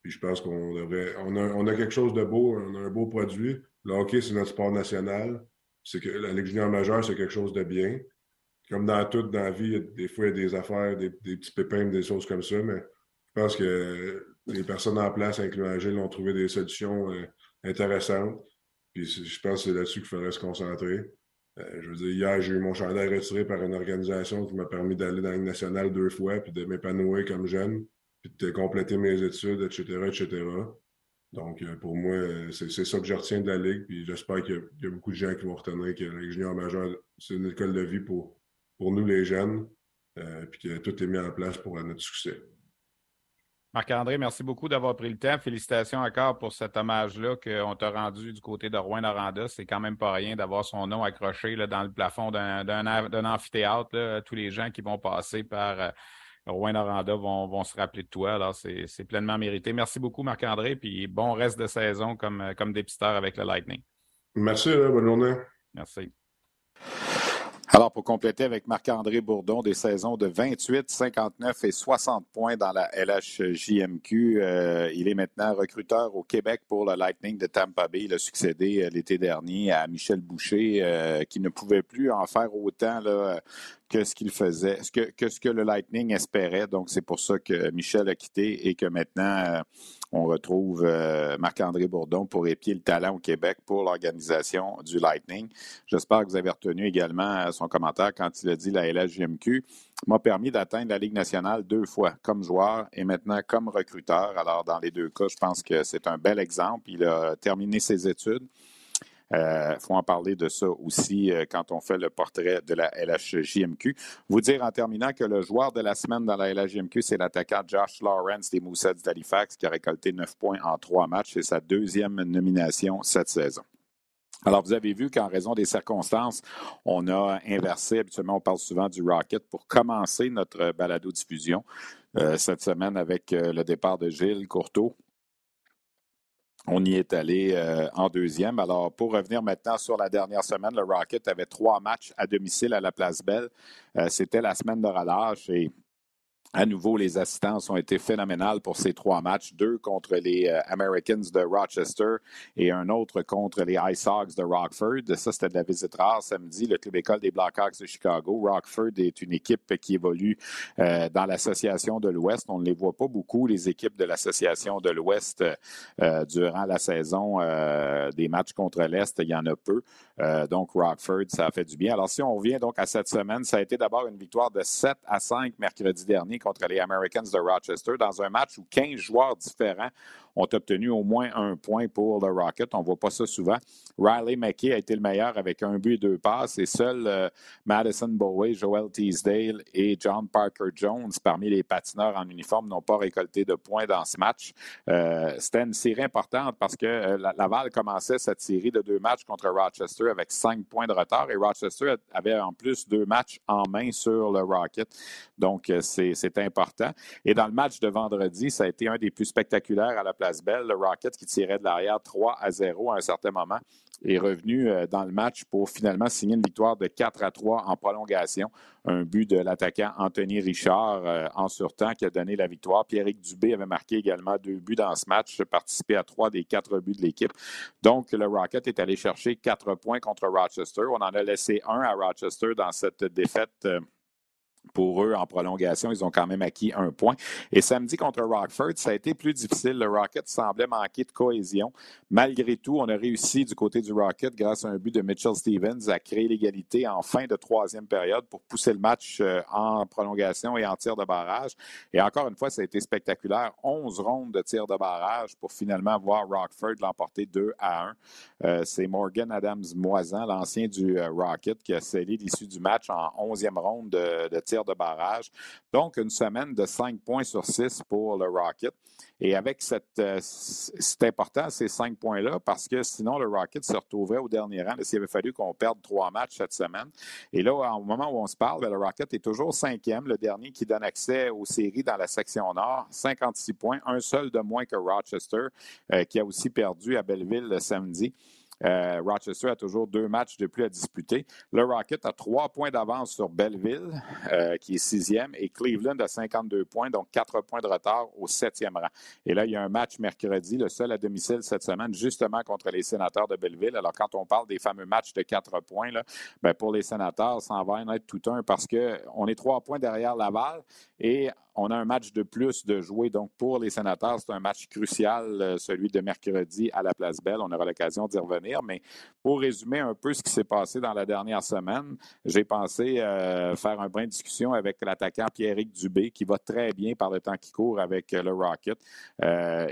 Puis je pense qu'on devrait. On a, on a quelque chose de beau, on a un beau produit. Le hockey, c'est notre sport national. c'est que la Ligue junior majeure, c'est quelque chose de bien. Comme dans toute dans la vie, des fois, il y a des affaires, des, petits pépins, des choses comme ça, mais je pense que les personnes en place, incluant Gilles, ont trouvé des solutions euh, intéressantes. Puis je pense que c'est là-dessus qu'il faudrait se concentrer. Euh, je veux dire, hier, j'ai eu mon chandail retiré par une organisation qui m'a permis d'aller dans la nationale deux fois, puis de m'épanouir comme jeune, puis de compléter mes études, etc., etc. Donc, euh, pour moi, c'est ça que je retiens de la Ligue. Puis j'espère qu'il y, a beaucoup de gens qui vont retenir que la Ligue junior majeure, c'est une école de vie pour, pour nous, les jeunes, euh, puis que tout est mis en place pour notre succès. Marc-André, merci beaucoup d'avoir pris le temps. Félicitations encore pour cet hommage-là qu'on t'a rendu du côté de Rouen-Noranda. C'est quand même pas rien d'avoir son nom accroché là, dans le plafond d'un amphithéâtre. Tous les gens qui vont passer par Rouen Noranda vont, vont, se rappeler de toi. Alors, c'est pleinement mérité. Merci beaucoup, Marc-André, puis bon reste de saison comme, comme dépisteur avec le Lightning. Merci, bonne journée. Merci. Alors, pour compléter avec Marc-André Bourdon, des saisons de 28, 59 et 60 points dans la LHJMQ. Euh, il est maintenant recruteur au Québec pour le Lightning de Tampa Bay. Il a succédé euh, l'été dernier à Michel Boucher, euh, qui ne pouvait plus en faire autant là, que ce qu'il faisait, que, que, ce que le Lightning espérait. Donc, c'est pour ça que Michel a quitté et que maintenant, euh, on retrouve euh, Marc-André Bourdon pour épier le talent au Québec pour l'organisation du Lightning. J'espère que vous avez retenu également son commentaire quand il a dit la LHJMQ m'a permis d'atteindre la Ligue nationale deux fois comme joueur et maintenant comme recruteur. Alors, dans les deux cas, je pense que c'est un bel exemple. Il a terminé ses études. Il euh, faut en parler de ça aussi euh, quand on fait le portrait de la LHJMQ. Vous dire en terminant que le joueur de la semaine dans la LHJMQ, c'est l'attaquant Josh Lawrence des Moussets d'Halifax qui a récolté neuf points en trois matchs. C'est sa deuxième nomination cette saison. Alors, vous avez vu qu'en raison des circonstances, on a inversé. Habituellement, on parle souvent du Rocket pour commencer notre balado-diffusion euh, cette semaine avec le départ de Gilles Courteau. On y est allé euh, en deuxième. Alors, pour revenir maintenant sur la dernière semaine, le Rocket avait trois matchs à domicile à la Place Belle. Euh, c'était la semaine de relâche et à nouveau, les assistances ont été phénoménales pour ces trois matchs, deux contre les euh, Americans de Rochester et un autre contre les Ice Hogs de Rockford. Ça, c'était de la visite rare samedi. Le club école des Blackhawks de Chicago. Rockford est une équipe qui évolue euh, dans l'association de l'Ouest. On ne les voit pas beaucoup, les équipes de l'association de l'Ouest, euh, durant la saison des matchs contre l'Est. Il y en a peu. donc, Rockford, ça a fait du bien. Alors, si on revient donc à cette semaine, ça a été d'abord une victoire de 7 à 5 mercredi dernier contre les Americans de Rochester dans un match où 15 joueurs différents ont obtenu au moins un point pour le Rocket. On ne voit pas ça souvent. Riley McKay a été le meilleur avec un but et deux passes et seuls euh, Madison Bowie, Joel Teasdale et John Parker Jones, parmi les patineurs en uniforme, n'ont pas récolté de points dans ce match. Euh, c'était une série importante parce que euh, Laval commençait cette série de deux matchs contre Rochester avec cinq points de retard et Rochester avait en plus deux matchs en main sur le Rocket. Donc, c'est important. Et dans le match de vendredi, ça a été un des plus spectaculaires à la place le Rocket qui tirait de l'arrière 3 à 0 à un certain moment est revenu euh, dans le match pour finalement signer une victoire de 4 à 3 en prolongation. Un but de l'attaquant Anthony Richard euh, en surtemps qui a donné la victoire. Pierrick Dubé avait marqué également deux buts dans ce match, participé à trois des quatre buts de l'équipe. Donc, le Rocket est allé chercher quatre points contre Rochester. On en a laissé un à Rochester dans cette défaite. Pour eux en prolongation. Ils ont quand même acquis un point. Et samedi contre Rockford, ça a été plus difficile. Le Rocket semblait manquer de cohésion. Malgré tout, on a réussi du côté du Rocket, grâce à un but de Mitchell Stevens, à créer l'égalité en fin de troisième période pour pousser le match euh, en prolongation et en tir de barrage. Et encore une fois, ça a été spectaculaire. 11 rondes de tir de barrage pour finalement voir Rockford l'emporter 2 à 1. Euh, c'est Morgan Adams-Moisan, l'ancien du euh, Rocket, qui a scellé l'issue du match en 11e ronde de, de tir de barrage. Donc, une semaine de 5 points sur 6 pour le Rocket. Et avec cette. Euh, c'est important, ces 5 points-là, parce que sinon, le Rocket se retrouverait au dernier rang. S'il avait fallu qu'on perde trois matchs cette semaine. Et là, au moment où on se parle, ben, le Rocket est toujours cinquième, le dernier qui donne accès aux séries dans la section nord. 56 points, un seul de moins que Rochester, euh, qui a aussi perdu à Belleville le samedi. Euh, Rochester a toujours deux matchs de plus à disputer. Le Rocket a trois points d'avance sur Belleville, euh, qui est sixième, et Cleveland a 52 points, donc quatre points de retard au septième rang. Et là, il y a un match mercredi, le seul à domicile cette semaine, justement contre les sénateurs de Belleville. Alors, quand on parle des fameux matchs de quatre points, là, ben pour les sénateurs, ça en va en être tout un parce qu'on est trois points derrière Laval et on a un match de plus de jouer. Donc, pour les sénateurs, c'est un match crucial, euh, celui de mercredi à la Place Belle. On aura l'occasion d'y revenir. Mais pour résumer un peu ce qui s'est passé dans la dernière semaine, j'ai pensé euh, faire un brin de discussion avec l'attaquant Pierrick Dubé, qui va très bien par le temps qui court avec euh, le Rocket.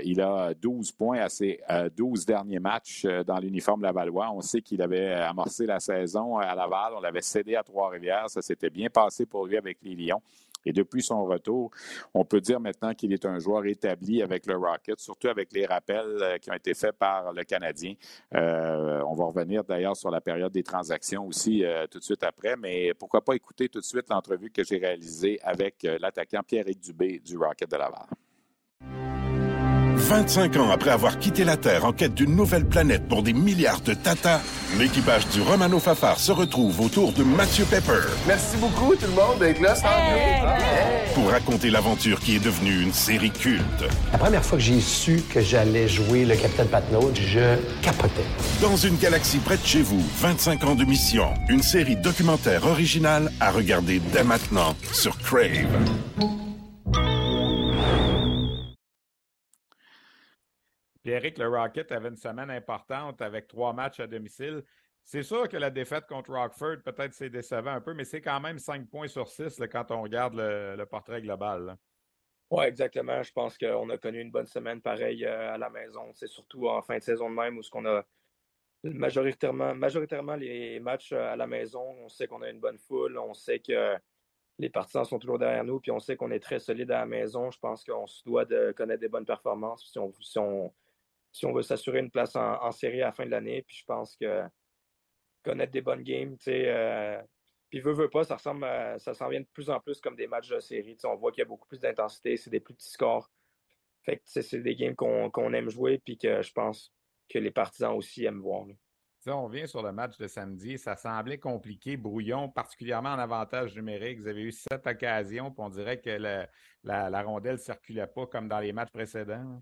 il a 12 points à ses 12 derniers matchs dans l'uniforme Lavallois. On sait qu'il avait amorcé la saison à Laval. On l'avait cédé à Trois-Rivières. Ça s'était bien passé pour lui avec les Lions. Et depuis son retour, on peut dire maintenant qu'il est un joueur établi avec le Rocket, surtout avec les rappels euh, qui ont été faits par le Canadien. Euh, on va revenir d'ailleurs sur la période des transactions aussi euh, tout de suite après, mais pourquoi pas écouter tout de suite l'entrevue que j'ai réalisée avec l'attaquant Pierre-Éric Dubé du Rocket de Laval. 25 ans après avoir quitté la Terre en quête d'une nouvelle planète pour des milliards de Tata, l'équipage du Romano Fafar se retrouve autour de Mathieu Pepper. Merci beaucoup tout le monde d'être là. Pour raconter l'aventure qui est devenue une série culte. La première fois que j'ai su que j'allais jouer le Capitaine Patnaud, je capotais. Dans une galaxie près de chez vous, 25 ans de mission. Une série documentaire originale à regarder dès maintenant sur Crave. Pierrick, le Rocket avait une semaine importante avec trois matchs à domicile. C'est sûr que la défaite contre Rockford, peut-être c'est décevant un peu, mais c'est quand même cinq points sur six quand on regarde le, portrait global. Oui, exactement. Je pense qu'on a connu une bonne semaine pareil euh, à la maison. C'est surtout en fin de saison de même où ce qu'on a majoritairement, les matchs euh, à la maison. On sait qu'on a une bonne foule, on sait que les partisans sont toujours derrière nous, puis on sait qu'on est très solide à la maison. Je pense qu'on se doit de connaître des bonnes performances. Si on, si on veut s'assurer une place en, série à la fin de l'année. Puis je pense que connaître des bonnes games, tu sais, euh, puis veut, veut pas, ça ressemble ça s'en vient de plus en plus comme des matchs de série. on voit qu'il y a beaucoup plus d'intensité, c'est des plus petits scores. Fait que c'est des games qu'on aime jouer, puis que je pense que les partisans aussi aiment voir. on vient sur le match de samedi. Ça semblait compliqué, brouillon, particulièrement en avantage numérique. Vous avez eu sept occasions, puis on dirait que la, la rondelle ne circulait pas comme dans les matchs précédents.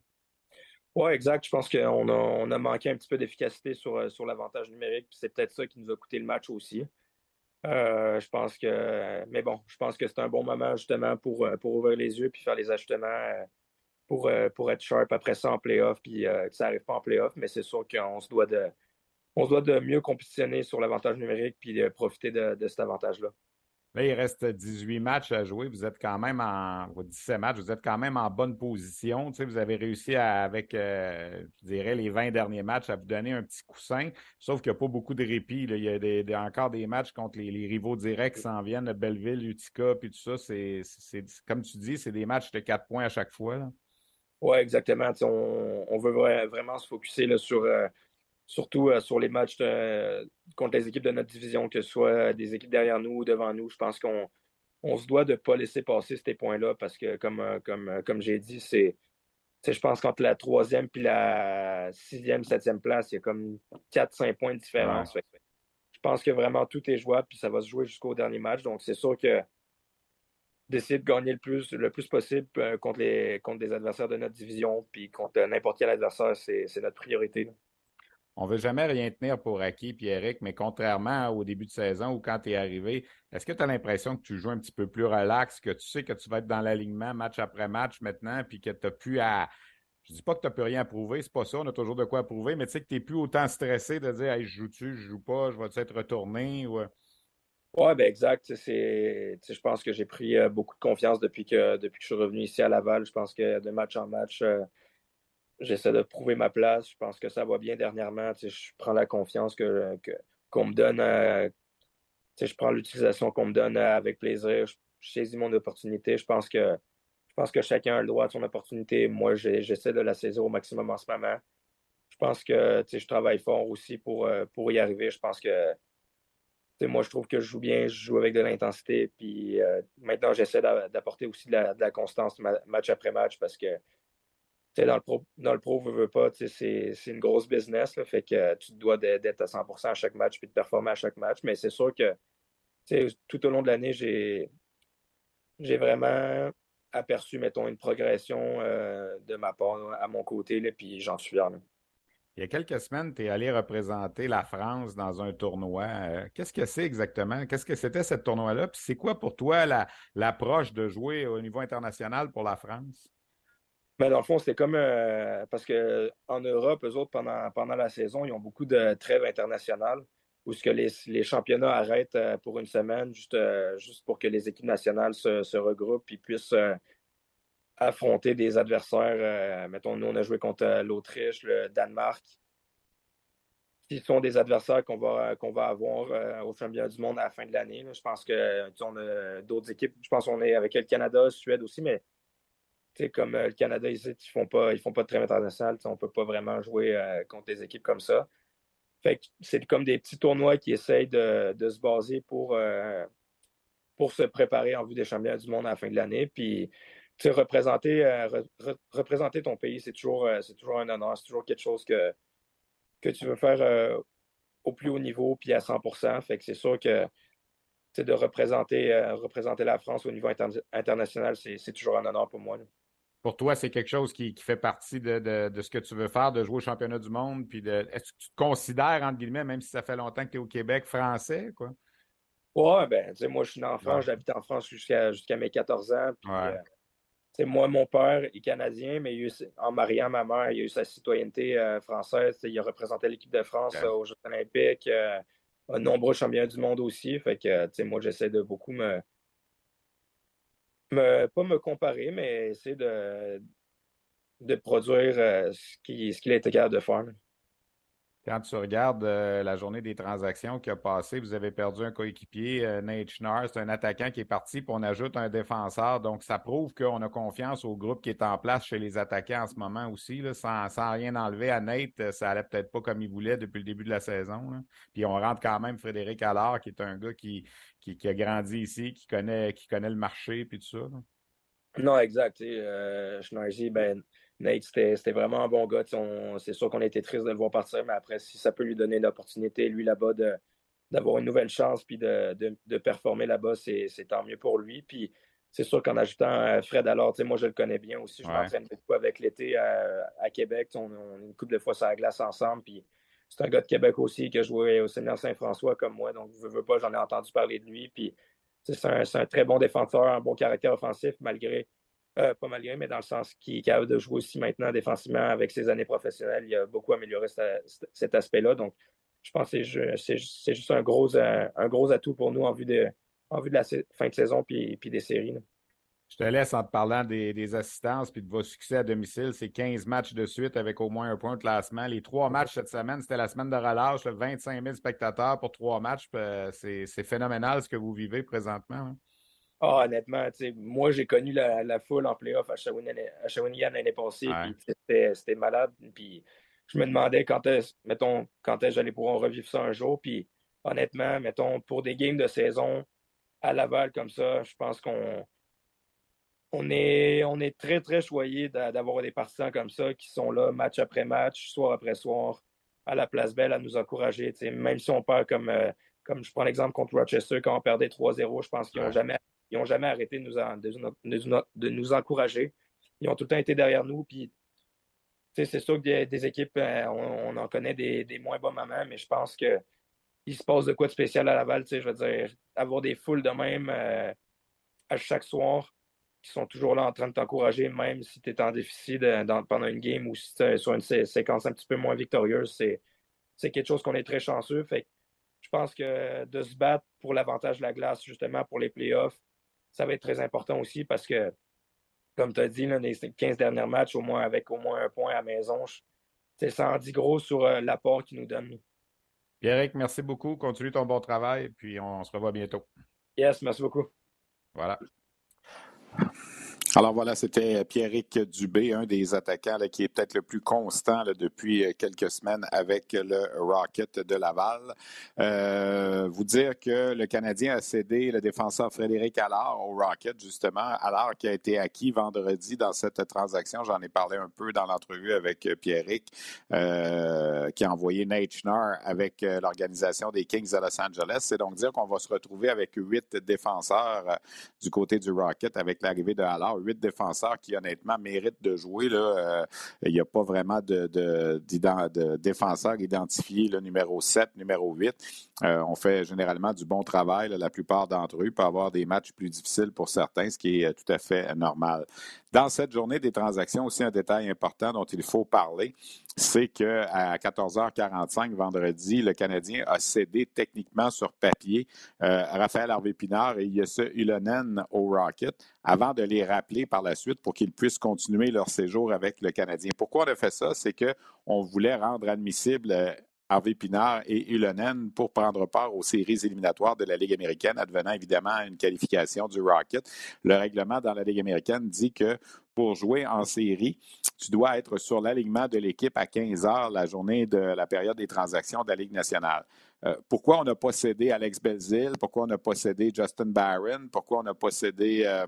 Oui, exact. Je pense qu'on a, manqué un petit peu d'efficacité sur, euh, sur l'avantage numérique. C'est peut-être ça qui nous a coûté le match aussi. Euh, je pense que, mais bon, je pense que c'est un bon moment justement pour, euh, pour ouvrir les yeux puis faire les ajustements pour, pour être sharp après ça en playoff puis que ça n'arrive pas en playoff. Mais c'est sûr qu'on se doit de, on se doit de mieux compétitionner sur l'avantage numérique puis de profiter de cet avantage-là. Là, il reste 18 matchs à jouer. Vous êtes quand même en 17 matchs, vous êtes quand même en bonne position. Tu sais, vous avez réussi avec, euh, je dirais, les 20 derniers matchs à vous donner un petit coussin. Sauf qu'il n'y a pas beaucoup de répit. Il y a encore des matchs contre les, rivaux directs qui s'en viennent, Belleville, Utica, puis tout ça. C'est, comme tu dis, c'est des matchs de 4 points à chaque fois. Oui, exactement. On, veut vraiment se focuser sur, euh, surtout euh, sur les matchs contre les équipes de notre division, que ce soit des équipes derrière nous ou devant nous. Je pense qu'on on se doit de ne pas laisser passer ces points-là parce que, comme, euh, comme, euh, comme j'ai dit, c'est. Je pense qu'entre la troisième puis la sixième, septième place, il y a comme 4-5 points de différence. Je pense que vraiment tout est jouable, puis ça va se jouer jusqu'au dernier match. Donc, c'est sûr que d'essayer de gagner le plus, le plus possible contre, les, contre des adversaires de notre division, puis contre n'importe quel adversaire, c'est notre priorité. On ne veut jamais rien tenir pour acquis, Pierrick, mais contrairement au début de saison ou quand tu es arrivé, est-ce que tu as l'impression que tu joues un petit peu plus relax, que tu sais que tu vas être dans l'alignement match après match maintenant, puis que tu n'as plus à. Je dis pas que tu n'as plus rien à prouver, c'est pas ça, on a toujours de quoi prouver, mais tu sais que tu n'es plus autant stressé de dire hey, je joue-tu, je joue pas, je vais-tu être retourné ou. Oui, ben exact. je pense que j'ai pris euh, beaucoup de confiance depuis que, depuis que je suis revenu ici à Laval. Je pense que de match en match, euh, j'essaie de prouver ma place. Je pense que ça va bien dernièrement. Je prends la confiance que, qu'on me donne. Euh, je prends l'utilisation qu'on me donne euh, avec plaisir. Je, saisis mon opportunité. Je pense que je pense que chacun a le droit à son opportunité. Moi, j'essaie de la saisir au maximum en ce moment. Je pense que je travaille fort aussi pour, euh, pour y arriver. Je pense que moi, je trouve que je joue bien, je joue avec de l'intensité. Puis maintenant, j'essaie d'apporter aussi de la, de la constance match après match parce que dans le pro, dans le pro, veux, pas, c'est une grosse business. Là, fait que tu dois d'être à 100% à chaque match puis de performer à chaque match. Mais c'est sûr que tout au long de l'année, j'ai vraiment aperçu, mettons, une progression euh, de ma part à mon côté, là, puis j'en suis fier. Il y a quelques semaines, tu es allé représenter la France dans un tournoi. Euh, qu'est-ce que c'est exactement? Qu'est-ce que c'était ce tournoi-là? Puis c'est quoi pour toi l'approche de jouer au niveau international pour la France? Ben, dans le fond, c'était comme euh, parce qu'en Europe, eux autres, pendant, pendant la saison, ils ont beaucoup de trêves internationales où que les, championnats arrêtent euh, pour une semaine juste, euh, juste pour que les équipes nationales se, regroupent et puissent affronter des adversaires. mettons, nous, on a joué contre l'Autriche, le Danemark, qui sont des adversaires qu'on va, va avoir au championnat du monde à la fin de l'année. Je pense que on a d'autres équipes. Je pense qu'on est avec le Canada, Suède aussi, mais comme euh, le Canada ici, ils font font pas de trêve internationale. On ne peut pas vraiment jouer euh, contre des équipes comme ça. Fait c'est comme des petits tournois qui essayent de, se baser pour, euh, pour se préparer en vue des championnats du monde à la fin de l'année. Puis représenter, représenter ton pays, c'est toujours, toujours un honneur, c'est toujours quelque chose que, que tu veux faire au plus haut niveau puis à 100 Fait que c'est sûr que de représenter, représenter la France au niveau international, c'est toujours un honneur pour moi pour toi, c'est quelque chose qui, fait partie de, ce que tu veux faire, de jouer au championnat du monde, puis de est-ce que tu te considères, entre guillemets, même si ça fait longtemps que tu es au Québec, français, quoi? Ouais, ben, tu sais, moi, je suis né en France, j'habite en France jusqu'à mes 14 ans. Puis, euh, moi, mon père est canadien, mais en mariant ma mère, il a eu sa citoyenneté euh, française. Il a représenté l'équipe de France euh, aux Jeux olympiques, un nombreux championnats du monde aussi. Fait que, tu sais, moi, j'essaie de beaucoup me, pas me comparer, mais essayer de, produire euh, ce qu'il ce a été capable de faire. Quand tu regardes euh, la journée des transactions qui a passé, vous avez perdu un coéquipier, euh, Nate Schnarr, c'est un attaquant qui est parti, puis on ajoute un défenseur. Donc, ça prouve qu'on a confiance au groupe qui est en place chez les attaquants en ce moment aussi. Sans, rien enlever à Nate, ça allait peut-être pas comme il voulait depuis le début de la saison. Puis on rentre quand même Frédéric Allard, qui est un gars qui, qui, a grandi ici, qui connaît, qui connaît le marché, puis tout ça. Non, exact. Euh, ben, Nate, c'était vraiment un bon gars. C'est sûr qu'on été triste de le voir partir, mais après, si ça peut lui donner l'opportunité, lui, là-bas, d'avoir une nouvelle chance puis de, de, performer là-bas, c'est tant mieux pour lui. Puis c'est sûr qu'en ajoutant euh, Fred alors, moi, je le connais bien aussi. Je m'entraîne beaucoup avec l'été à, Québec. On, on, une couple de fois sur la glace ensemble. Puis c'est un gars de Québec aussi qui a joué au Séminaire Saint-François comme moi. Donc, je veux pas, j'en ai entendu parler de lui. Puis c'est un, très bon défenseur, un bon caractère offensif, malgré, euh, pas malgré, mais dans le sens qu'il est capable de jouer aussi maintenant défensivement avec ses années professionnelles. Il a beaucoup amélioré cet aspect-là. Donc, je pense que c'est juste un gros, un, gros atout pour nous en vue de, la fin de saison puis des séries. Je te laisse en te parlant des, assistances puis de vos succès à domicile. C'est 15 matchs de suite avec au moins un point de classement. Les trois matchs cette semaine, c'était la semaine de relâche, 25 000 spectateurs pour trois matchs. Euh, c'est phénoménal ce que vous vivez présentement. Hein. Ah, honnêtement, moi, j'ai connu la, foule en playoff à Shawinigan l'année passée. C'était malade. Puis je me demandais quand est-ce, mettons, quand est-ce j'allais pouvoir revivre ça un jour. Puis honnêtement, mettons, pour des games de saison à Laval comme ça, je pense qu'on on est, on est très, très choyé d'avoir des partisans comme ça qui sont là match après match, soir après soir, à la place belle à nous encourager. Même si on perd comme, euh, comme je prends l'exemple contre Rochester, quand on perdait 3-0, je pense qu'ils n'ont jamais, jamais arrêté de nous, encourager. Ils ont tout le temps été derrière nous. C'est sûr que des, équipes, euh, on, en connaît des, moins bons moments, mais je pense que il se passe de quoi de spécial à Laval. Je veux dire, avoir des foules de même euh, à chaque soir, qui sont toujours là en train de t'encourager, même si tu es en déficit pendant une game ou si tu es sur une séquence un petit peu moins victorieuse. C'est quelque chose qu'on est très chanceux. Je pense que de se battre pour l'avantage de la glace, justement, pour les playoffs, ça va être très important aussi parce que, comme tu as dit, les 15 derniers matchs, au moins avec au moins un point à la maison, ça en dit gros sur euh, l'apport qu'ils nous donnent. Pierrick, merci beaucoup. Continue ton bon travail, puis on se revoit bientôt. Yes, merci beaucoup. Voilà. Alors voilà, c'était Pierrick Dubé, un des attaquants qui est peut-être le plus constant depuis euh, quelques semaines avec le Rocket de Laval. Euh, vous dire que le Canadien a cédé le défenseur Frédéric Allard au Rocket, justement. Allard qui a été acquis vendredi dans cette transaction. J'en ai parlé un peu dans l'entrevue avec Pierrick, euh, qui a envoyé Nate Schnarr avec euh, l'organisation des Kings de Los Angeles. C'est donc dire qu'on va se retrouver avec huit défenseurs du côté du Rocket avec l'arrivée de Allard huit défenseurs qui, honnêtement, méritent de jouer. Là. Euh, il n'y a pas vraiment de, de, de défenseurs identifiés, le numéro 7, numéro 8. Euh, on fait généralement du bon travail. la plupart d'entre eux peuvent avoir des matchs plus difficiles pour certains, ce qui est tout à fait normal. Dans cette journée des transactions, aussi un détail important dont il faut parler, c'est qu'à 14h45 vendredi, le Canadien a cédé techniquement sur papier euh, Raphaël Harvey-Pinard et Yesse Ulonen au Rocket avant de les rappeler par la suite pour qu'ils puissent continuer leur séjour avec le Canadien. Pourquoi on a fait ça? C'est qu'on voulait rendre admissible euh, Harvey Pinard et Ulonen pour prendre part aux séries éliminatoires de la Ligue américaine, advenant évidemment une qualification du Rocket. Le règlement dans la Ligue américaine dit que pour jouer en série, tu dois être sur l'alignement de l'équipe à 15 heures la journée de la période des transactions de la Ligue nationale. Euh, pourquoi on n'a pas cédé Alex Belzil? Pourquoi on n'a pas cédé Justin Barron? Pourquoi on n'a pas cédé euh,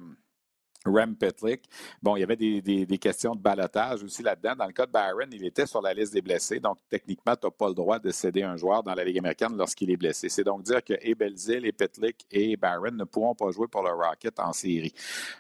Rem Petlick. Bon, il y avait des, questions de balotage aussi là-dedans. Dans le cas de Barron, il était sur la liste des blessés, donc techniquement, tu n'as pas le droit de céder un joueur dans la Ligue américaine lorsqu'il est blessé. C'est donc dire que et Belzil, et Petlick et Barron ne pourront pas jouer pour le Rocket en série.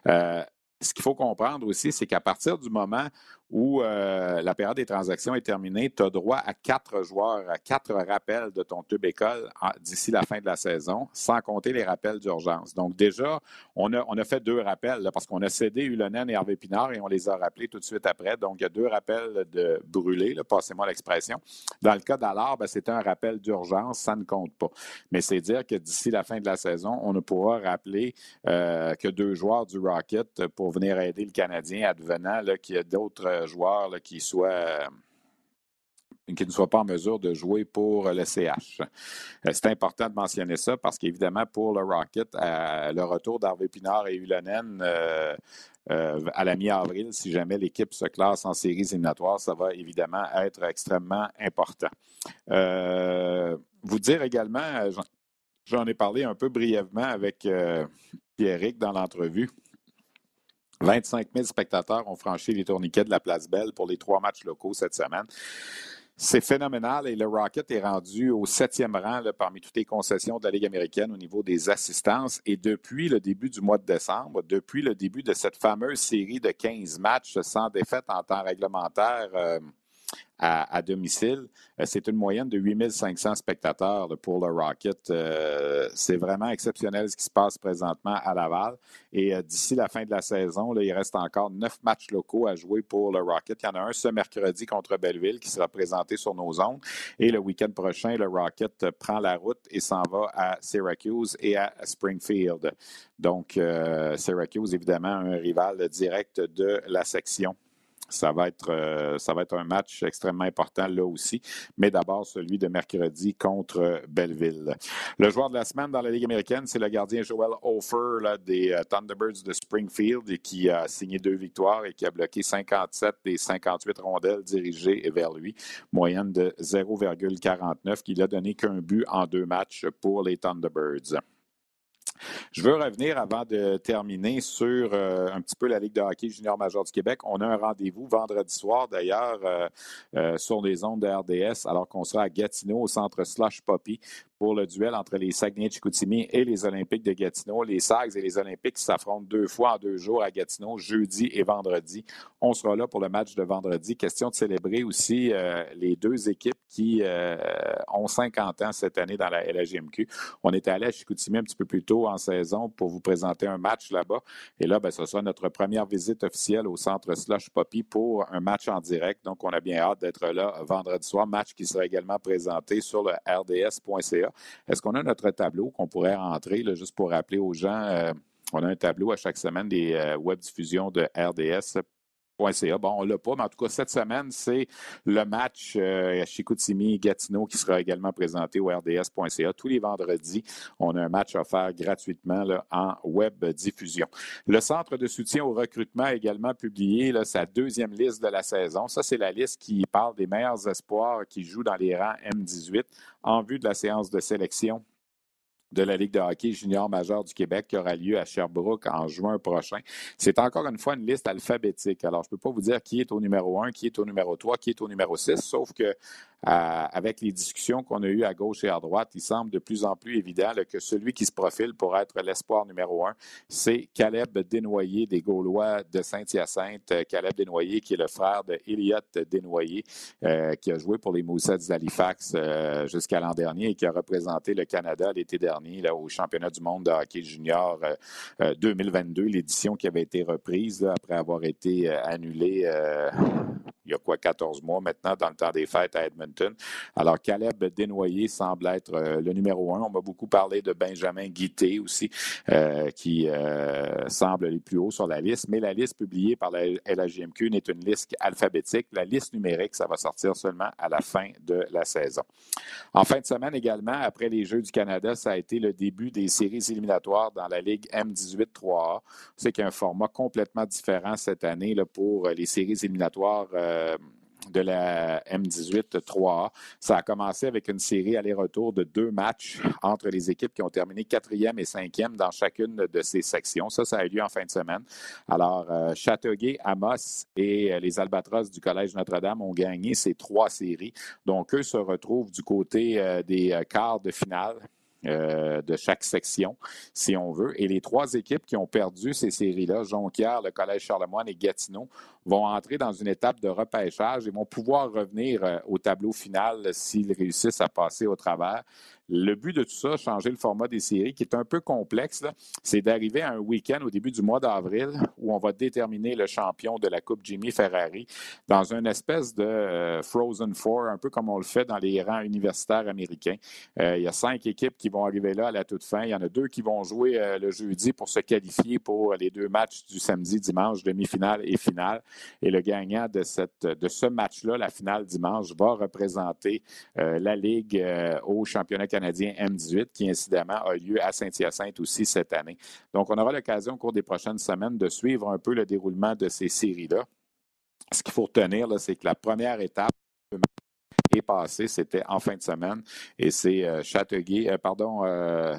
Euh, ce qu'il faut comprendre aussi, c'est qu'à partir du moment où euh, la période des transactions est terminée, tu as droit à quatre joueurs, à quatre rappels de ton tube école d'ici la fin de la saison, sans compter les rappels d'urgence. Donc déjà, on a, on a fait deux rappels parce qu'on a cédé Ulonen et Hervé Pinard et on les a rappelés tout de suite après. Donc il y a deux rappels de brûlés, passez-moi l'expression. Dans le cas d'Allard, ben, c'était un rappel d'urgence, ça ne compte pas. Mais c'est dire que d'ici la fin de la saison, on ne pourra rappeler euh, que deux joueurs du Rocket pour venir aider le Canadien advenant qu'il y a d'autres euh, joueurs qui soient euh, qui ne soient pas en mesure de jouer pour le CH. Euh, c'est important de mentionner ça parce qu'évidemment, pour le Rocket, le retour d'Harvey Pinard et Ulonen à la mi-avril, si jamais l'équipe se classe en séries éliminatoires, ça va évidemment être extrêmement important. vous dire également, j'en ai parlé un peu brièvement avec Pierrick dans l'entrevue. 25 000 spectateurs ont franchi les tourniquets de la Place Belle pour les trois matchs locaux cette semaine. C'est phénoménal et le Rocket est rendu au septième rang parmi toutes les concessions de la Ligue américaine au niveau des assistances. Et depuis le début du mois de décembre, depuis le début de cette fameuse série de 15 matchs sans défaite en temps réglementaire, euh, à, domicile. Euh, c'est une moyenne de 8500 spectateurs pour le Rocket. Euh, c'est vraiment exceptionnel ce qui se passe présentement à Laval. Et euh, d'ici la fin de la saison, il reste encore neuf matchs locaux à jouer pour le Rocket. Il y en a un ce mercredi contre Belleville qui sera présenté sur nos ondes. Et le week-end prochain, le Rocket prend la route et s'en va à Syracuse et à Springfield. Donc, Syracuse, évidemment, un rival direct de la section ça va, être, euh, ça va être un match extrêmement important là aussi, mais d'abord celui de mercredi contre Belleville. Le joueur de la semaine dans la Ligue américaine, c'est le gardien Joel Hofer des euh, Thunderbirds de Springfield qui a signé deux victoires et qui a bloqué 57 des 58 rondelles dirigées vers lui, moyenne de 0,49, qui n'a donné qu'un but en deux matchs pour les Thunderbirds. Je veux revenir avant de terminer sur euh, un petit peu la Ligue de hockey junior major du Québec. On a un rendez-vous vendredi soir, d'ailleurs, euh, euh, sur les ondes de RDS, alors qu'on sera à Gatineau, au centre Slush Poppy, pour le duel entre les Saguenay-Chicoutimi et les Olympiques de Gatineau. Les Sags et les Olympiques s'affrontent deux fois en deux jours à Gatineau, jeudi et vendredi. On sera là pour le match de vendredi. Question de célébrer aussi euh, les deux équipes qui euh, ont 50 ans cette année dans la LHMQ. On était allé à Chicoutimi un petit peu plus tôt en saison pour vous présenter un match là-bas. Et là, ben, ce sera notre première visite officielle au centre Slush Poppy pour un match en direct. Donc, on a bien hâte d'être là vendredi soir. Match qui sera également présenté sur le rds.ca est-ce qu'on a notre tableau qu'on pourrait rentrer, juste pour rappeler aux gens? Euh, on a un tableau à chaque semaine des euh, web diffusions de RDS Bon, on l'a pas, mais en tout cas, cette semaine, c'est le match euh, à Chicoutimi-Gatineau qui sera également présenté au RDS.ca. Tous les vendredis, on a un match offert gratuitement là, en web diffusion. Le Centre de soutien au recrutement a également publié là, sa deuxième liste de la saison. Ça, c'est la liste qui parle des meilleurs espoirs qui jouent dans les rangs M18 en vue de la séance de sélection de la Ligue de hockey junior majeur du Québec qui aura lieu à Sherbrooke en juin prochain. C'est encore une fois une liste alphabétique. Alors, je ne peux pas vous dire qui est au numéro 1, qui est au numéro 3, qui est au numéro 6, sauf que avec les discussions qu'on a eues à gauche et à droite, il semble de plus en plus évident que celui qui se profile pour être l'espoir numéro un, c'est Caleb Desnoyers des Gaulois de Saint-Hyacinthe. Euh, Caleb Desnoyers, qui est le frère de Elliott Desnoyers, euh, qui a joué pour les Moussets d'Halifax euh, jusqu'à l'an dernier et qui a représenté le Canada l'été dernier là, au championnat du monde de hockey junior 2022, l'édition qui avait été reprise après avoir été annulée il y a quoi, 14 mois maintenant, dans le temps des fêtes à Edmonton. Alors, Caleb Desnoyers semble être euh, le numéro un. On m'a beaucoup parlé de Benjamin Guité aussi, euh, qui euh, semble les plus haut sur la liste. Mais la liste publiée par la LHJMQ n'est une liste alphabétique. La liste numérique, ça va sortir seulement à la fin de la saison. En fin de semaine également, après les Jeux du Canada, ça a été le début des séries éliminatoires dans la Ligue M18 3A. C'est qu'il y a un format complètement différent cette année pour les séries éliminatoires euh, de la M18 3A. Ça a commencé avec une série aller-retour de deux matchs entre les équipes qui ont terminé quatrième et cinquième dans chacune de ces sections. Ça, ça a eu lieu en fin de semaine. Alors, euh, Châteauguay, Amos et euh, les Albatros du Collège Notre-Dame ont gagné ces trois séries. Donc, eux se retrouvent du côté des quarts de finale euh, de chaque section, si on veut. Et les trois équipes qui ont perdu ces séries-là, Jonquière, le Collège Charlemagne et Gatineau, vont entrer dans une étape de repêchage et vont pouvoir revenir euh, au tableau final s'ils réussissent à passer au travers. Le but de tout ça, changer le format des séries, qui est un peu complexe, c'est d'arriver à un week-end au début du mois d'avril où on va déterminer le champion de la Coupe Jimmy Ferrari dans une espèce de euh, Frozen Four, un peu comme on le fait dans les rangs universitaires américains. Il y a cinq équipes qui vont arriver là à la toute fin. Il y en a deux qui vont jouer euh, le jeudi pour se qualifier pour les deux matchs du samedi, dimanche, demi-finale et finale. Et le gagnant de, cette, de ce match-là, la finale dimanche, va représenter la Ligue au championnat canadien M18 qui, incidemment, a lieu à Saint-Hyacinthe aussi cette année. Donc, on aura l'occasion au cours des prochaines semaines de suivre un peu le déroulement de ces séries-là. Ce qu'il faut retenir, c'est que la première étape est passée, c'était en fin de semaine, et c'est euh, Châteauguay, euh, pardon, euh,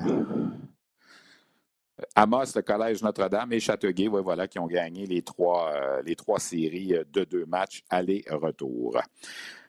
Amos, le Collège Notre-Dame et Châteauguay, voilà, qui ont gagné les trois séries de deux matchs aller-retour.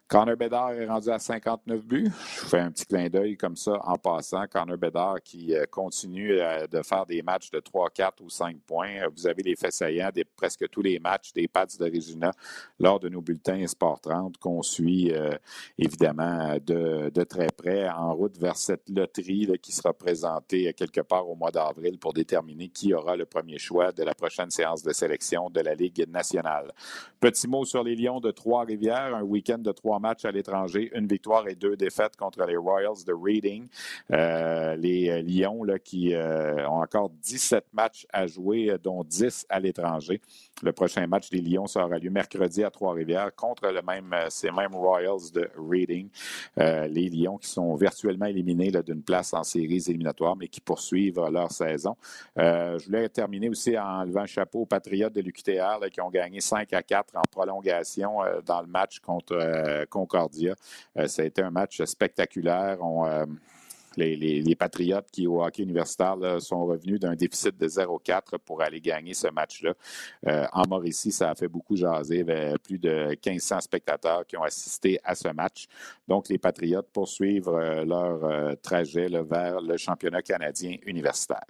Connor Bedard est rendu à 59 buts. Je fais un petit clin d'œil comme ça en passant. Connor Bedard qui euh, continue euh, de faire des matchs de 3, 4 ou 5 points. Vous avez les faits saillants de presque tous les matchs des Pats d'Origina lors de nos bulletins Sport 30 qu'on suit euh, évidemment de, très près en route vers cette loterie qui sera présentée quelque part au mois d'avril pour déterminer qui aura le premier choix de la prochaine séance de sélection de la Ligue nationale. Petit mot sur les Lions de Trois-Rivières, un week-end de trois matchs à l'étranger, une victoire et deux défaites contre les Royals de Reading. Euh, les euh, Lions là, qui euh, ont encore 17 matchs à jouer, dont 10 à l'étranger. Le prochain match des Lions sera lieu mercredi à Trois-Rivières contre le même, ces mêmes Royals de Reading. les Lions qui sont virtuellement éliminés d'une place en séries éliminatoires, mais qui poursuivent leur saison. je voulais terminer aussi en levant le chapeau aux Patriotes de l'UQTR qui ont gagné 5 à 4 en prolongation dans le match contre Concordia. Euh, ça a été un match spectaculaire. Euh, les, Patriotes qui, au hockey universitaire, sont revenus d'un déficit de 0-4 pour aller gagner ce match-là. Euh, en Mauricie, ça a fait beaucoup jaser. Il y avait plus de 1500 spectateurs qui ont assisté à ce match. Donc, les Patriotes poursuivent leur trajet vers le championnat canadien universitaire.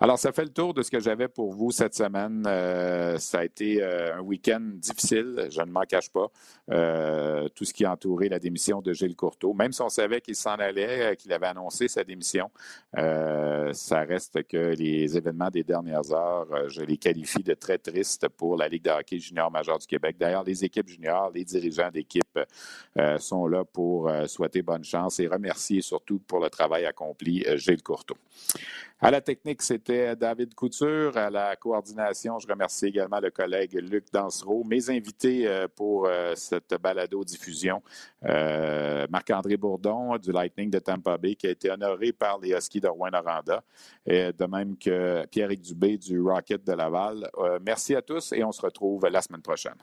Alors, ça fait le tour de ce que j'avais pour vous cette semaine. Euh, ça a été euh, un week-end difficile, je ne m'en cache pas. Euh, tout ce qui a entouré la démission de Gilles Courteau, même si on savait qu'il s'en allait, qu'il avait annoncé sa démission, ça reste que les événements des dernières heures, je les qualifie de très tristes pour la Ligue de hockey junior majeur du Québec. D'ailleurs, les équipes juniors, les dirigeants d'équipe sont là pour souhaiter bonne chance et remercier surtout pour le travail accompli Gilles Courteau. À la technique, c'était David Couture. À la coordination, je remercie également le collègue Luc Dansereau. Mes invités euh, pour euh, cette balado-diffusion, euh, Marc-André Bourdon du Lightning de Tampa Bay, qui a été honoré par les Huskies de Rouen-Noranda, et de même que Pierre-Éric Dubé du Rocket de Laval. merci à tous et on se retrouve la semaine prochaine.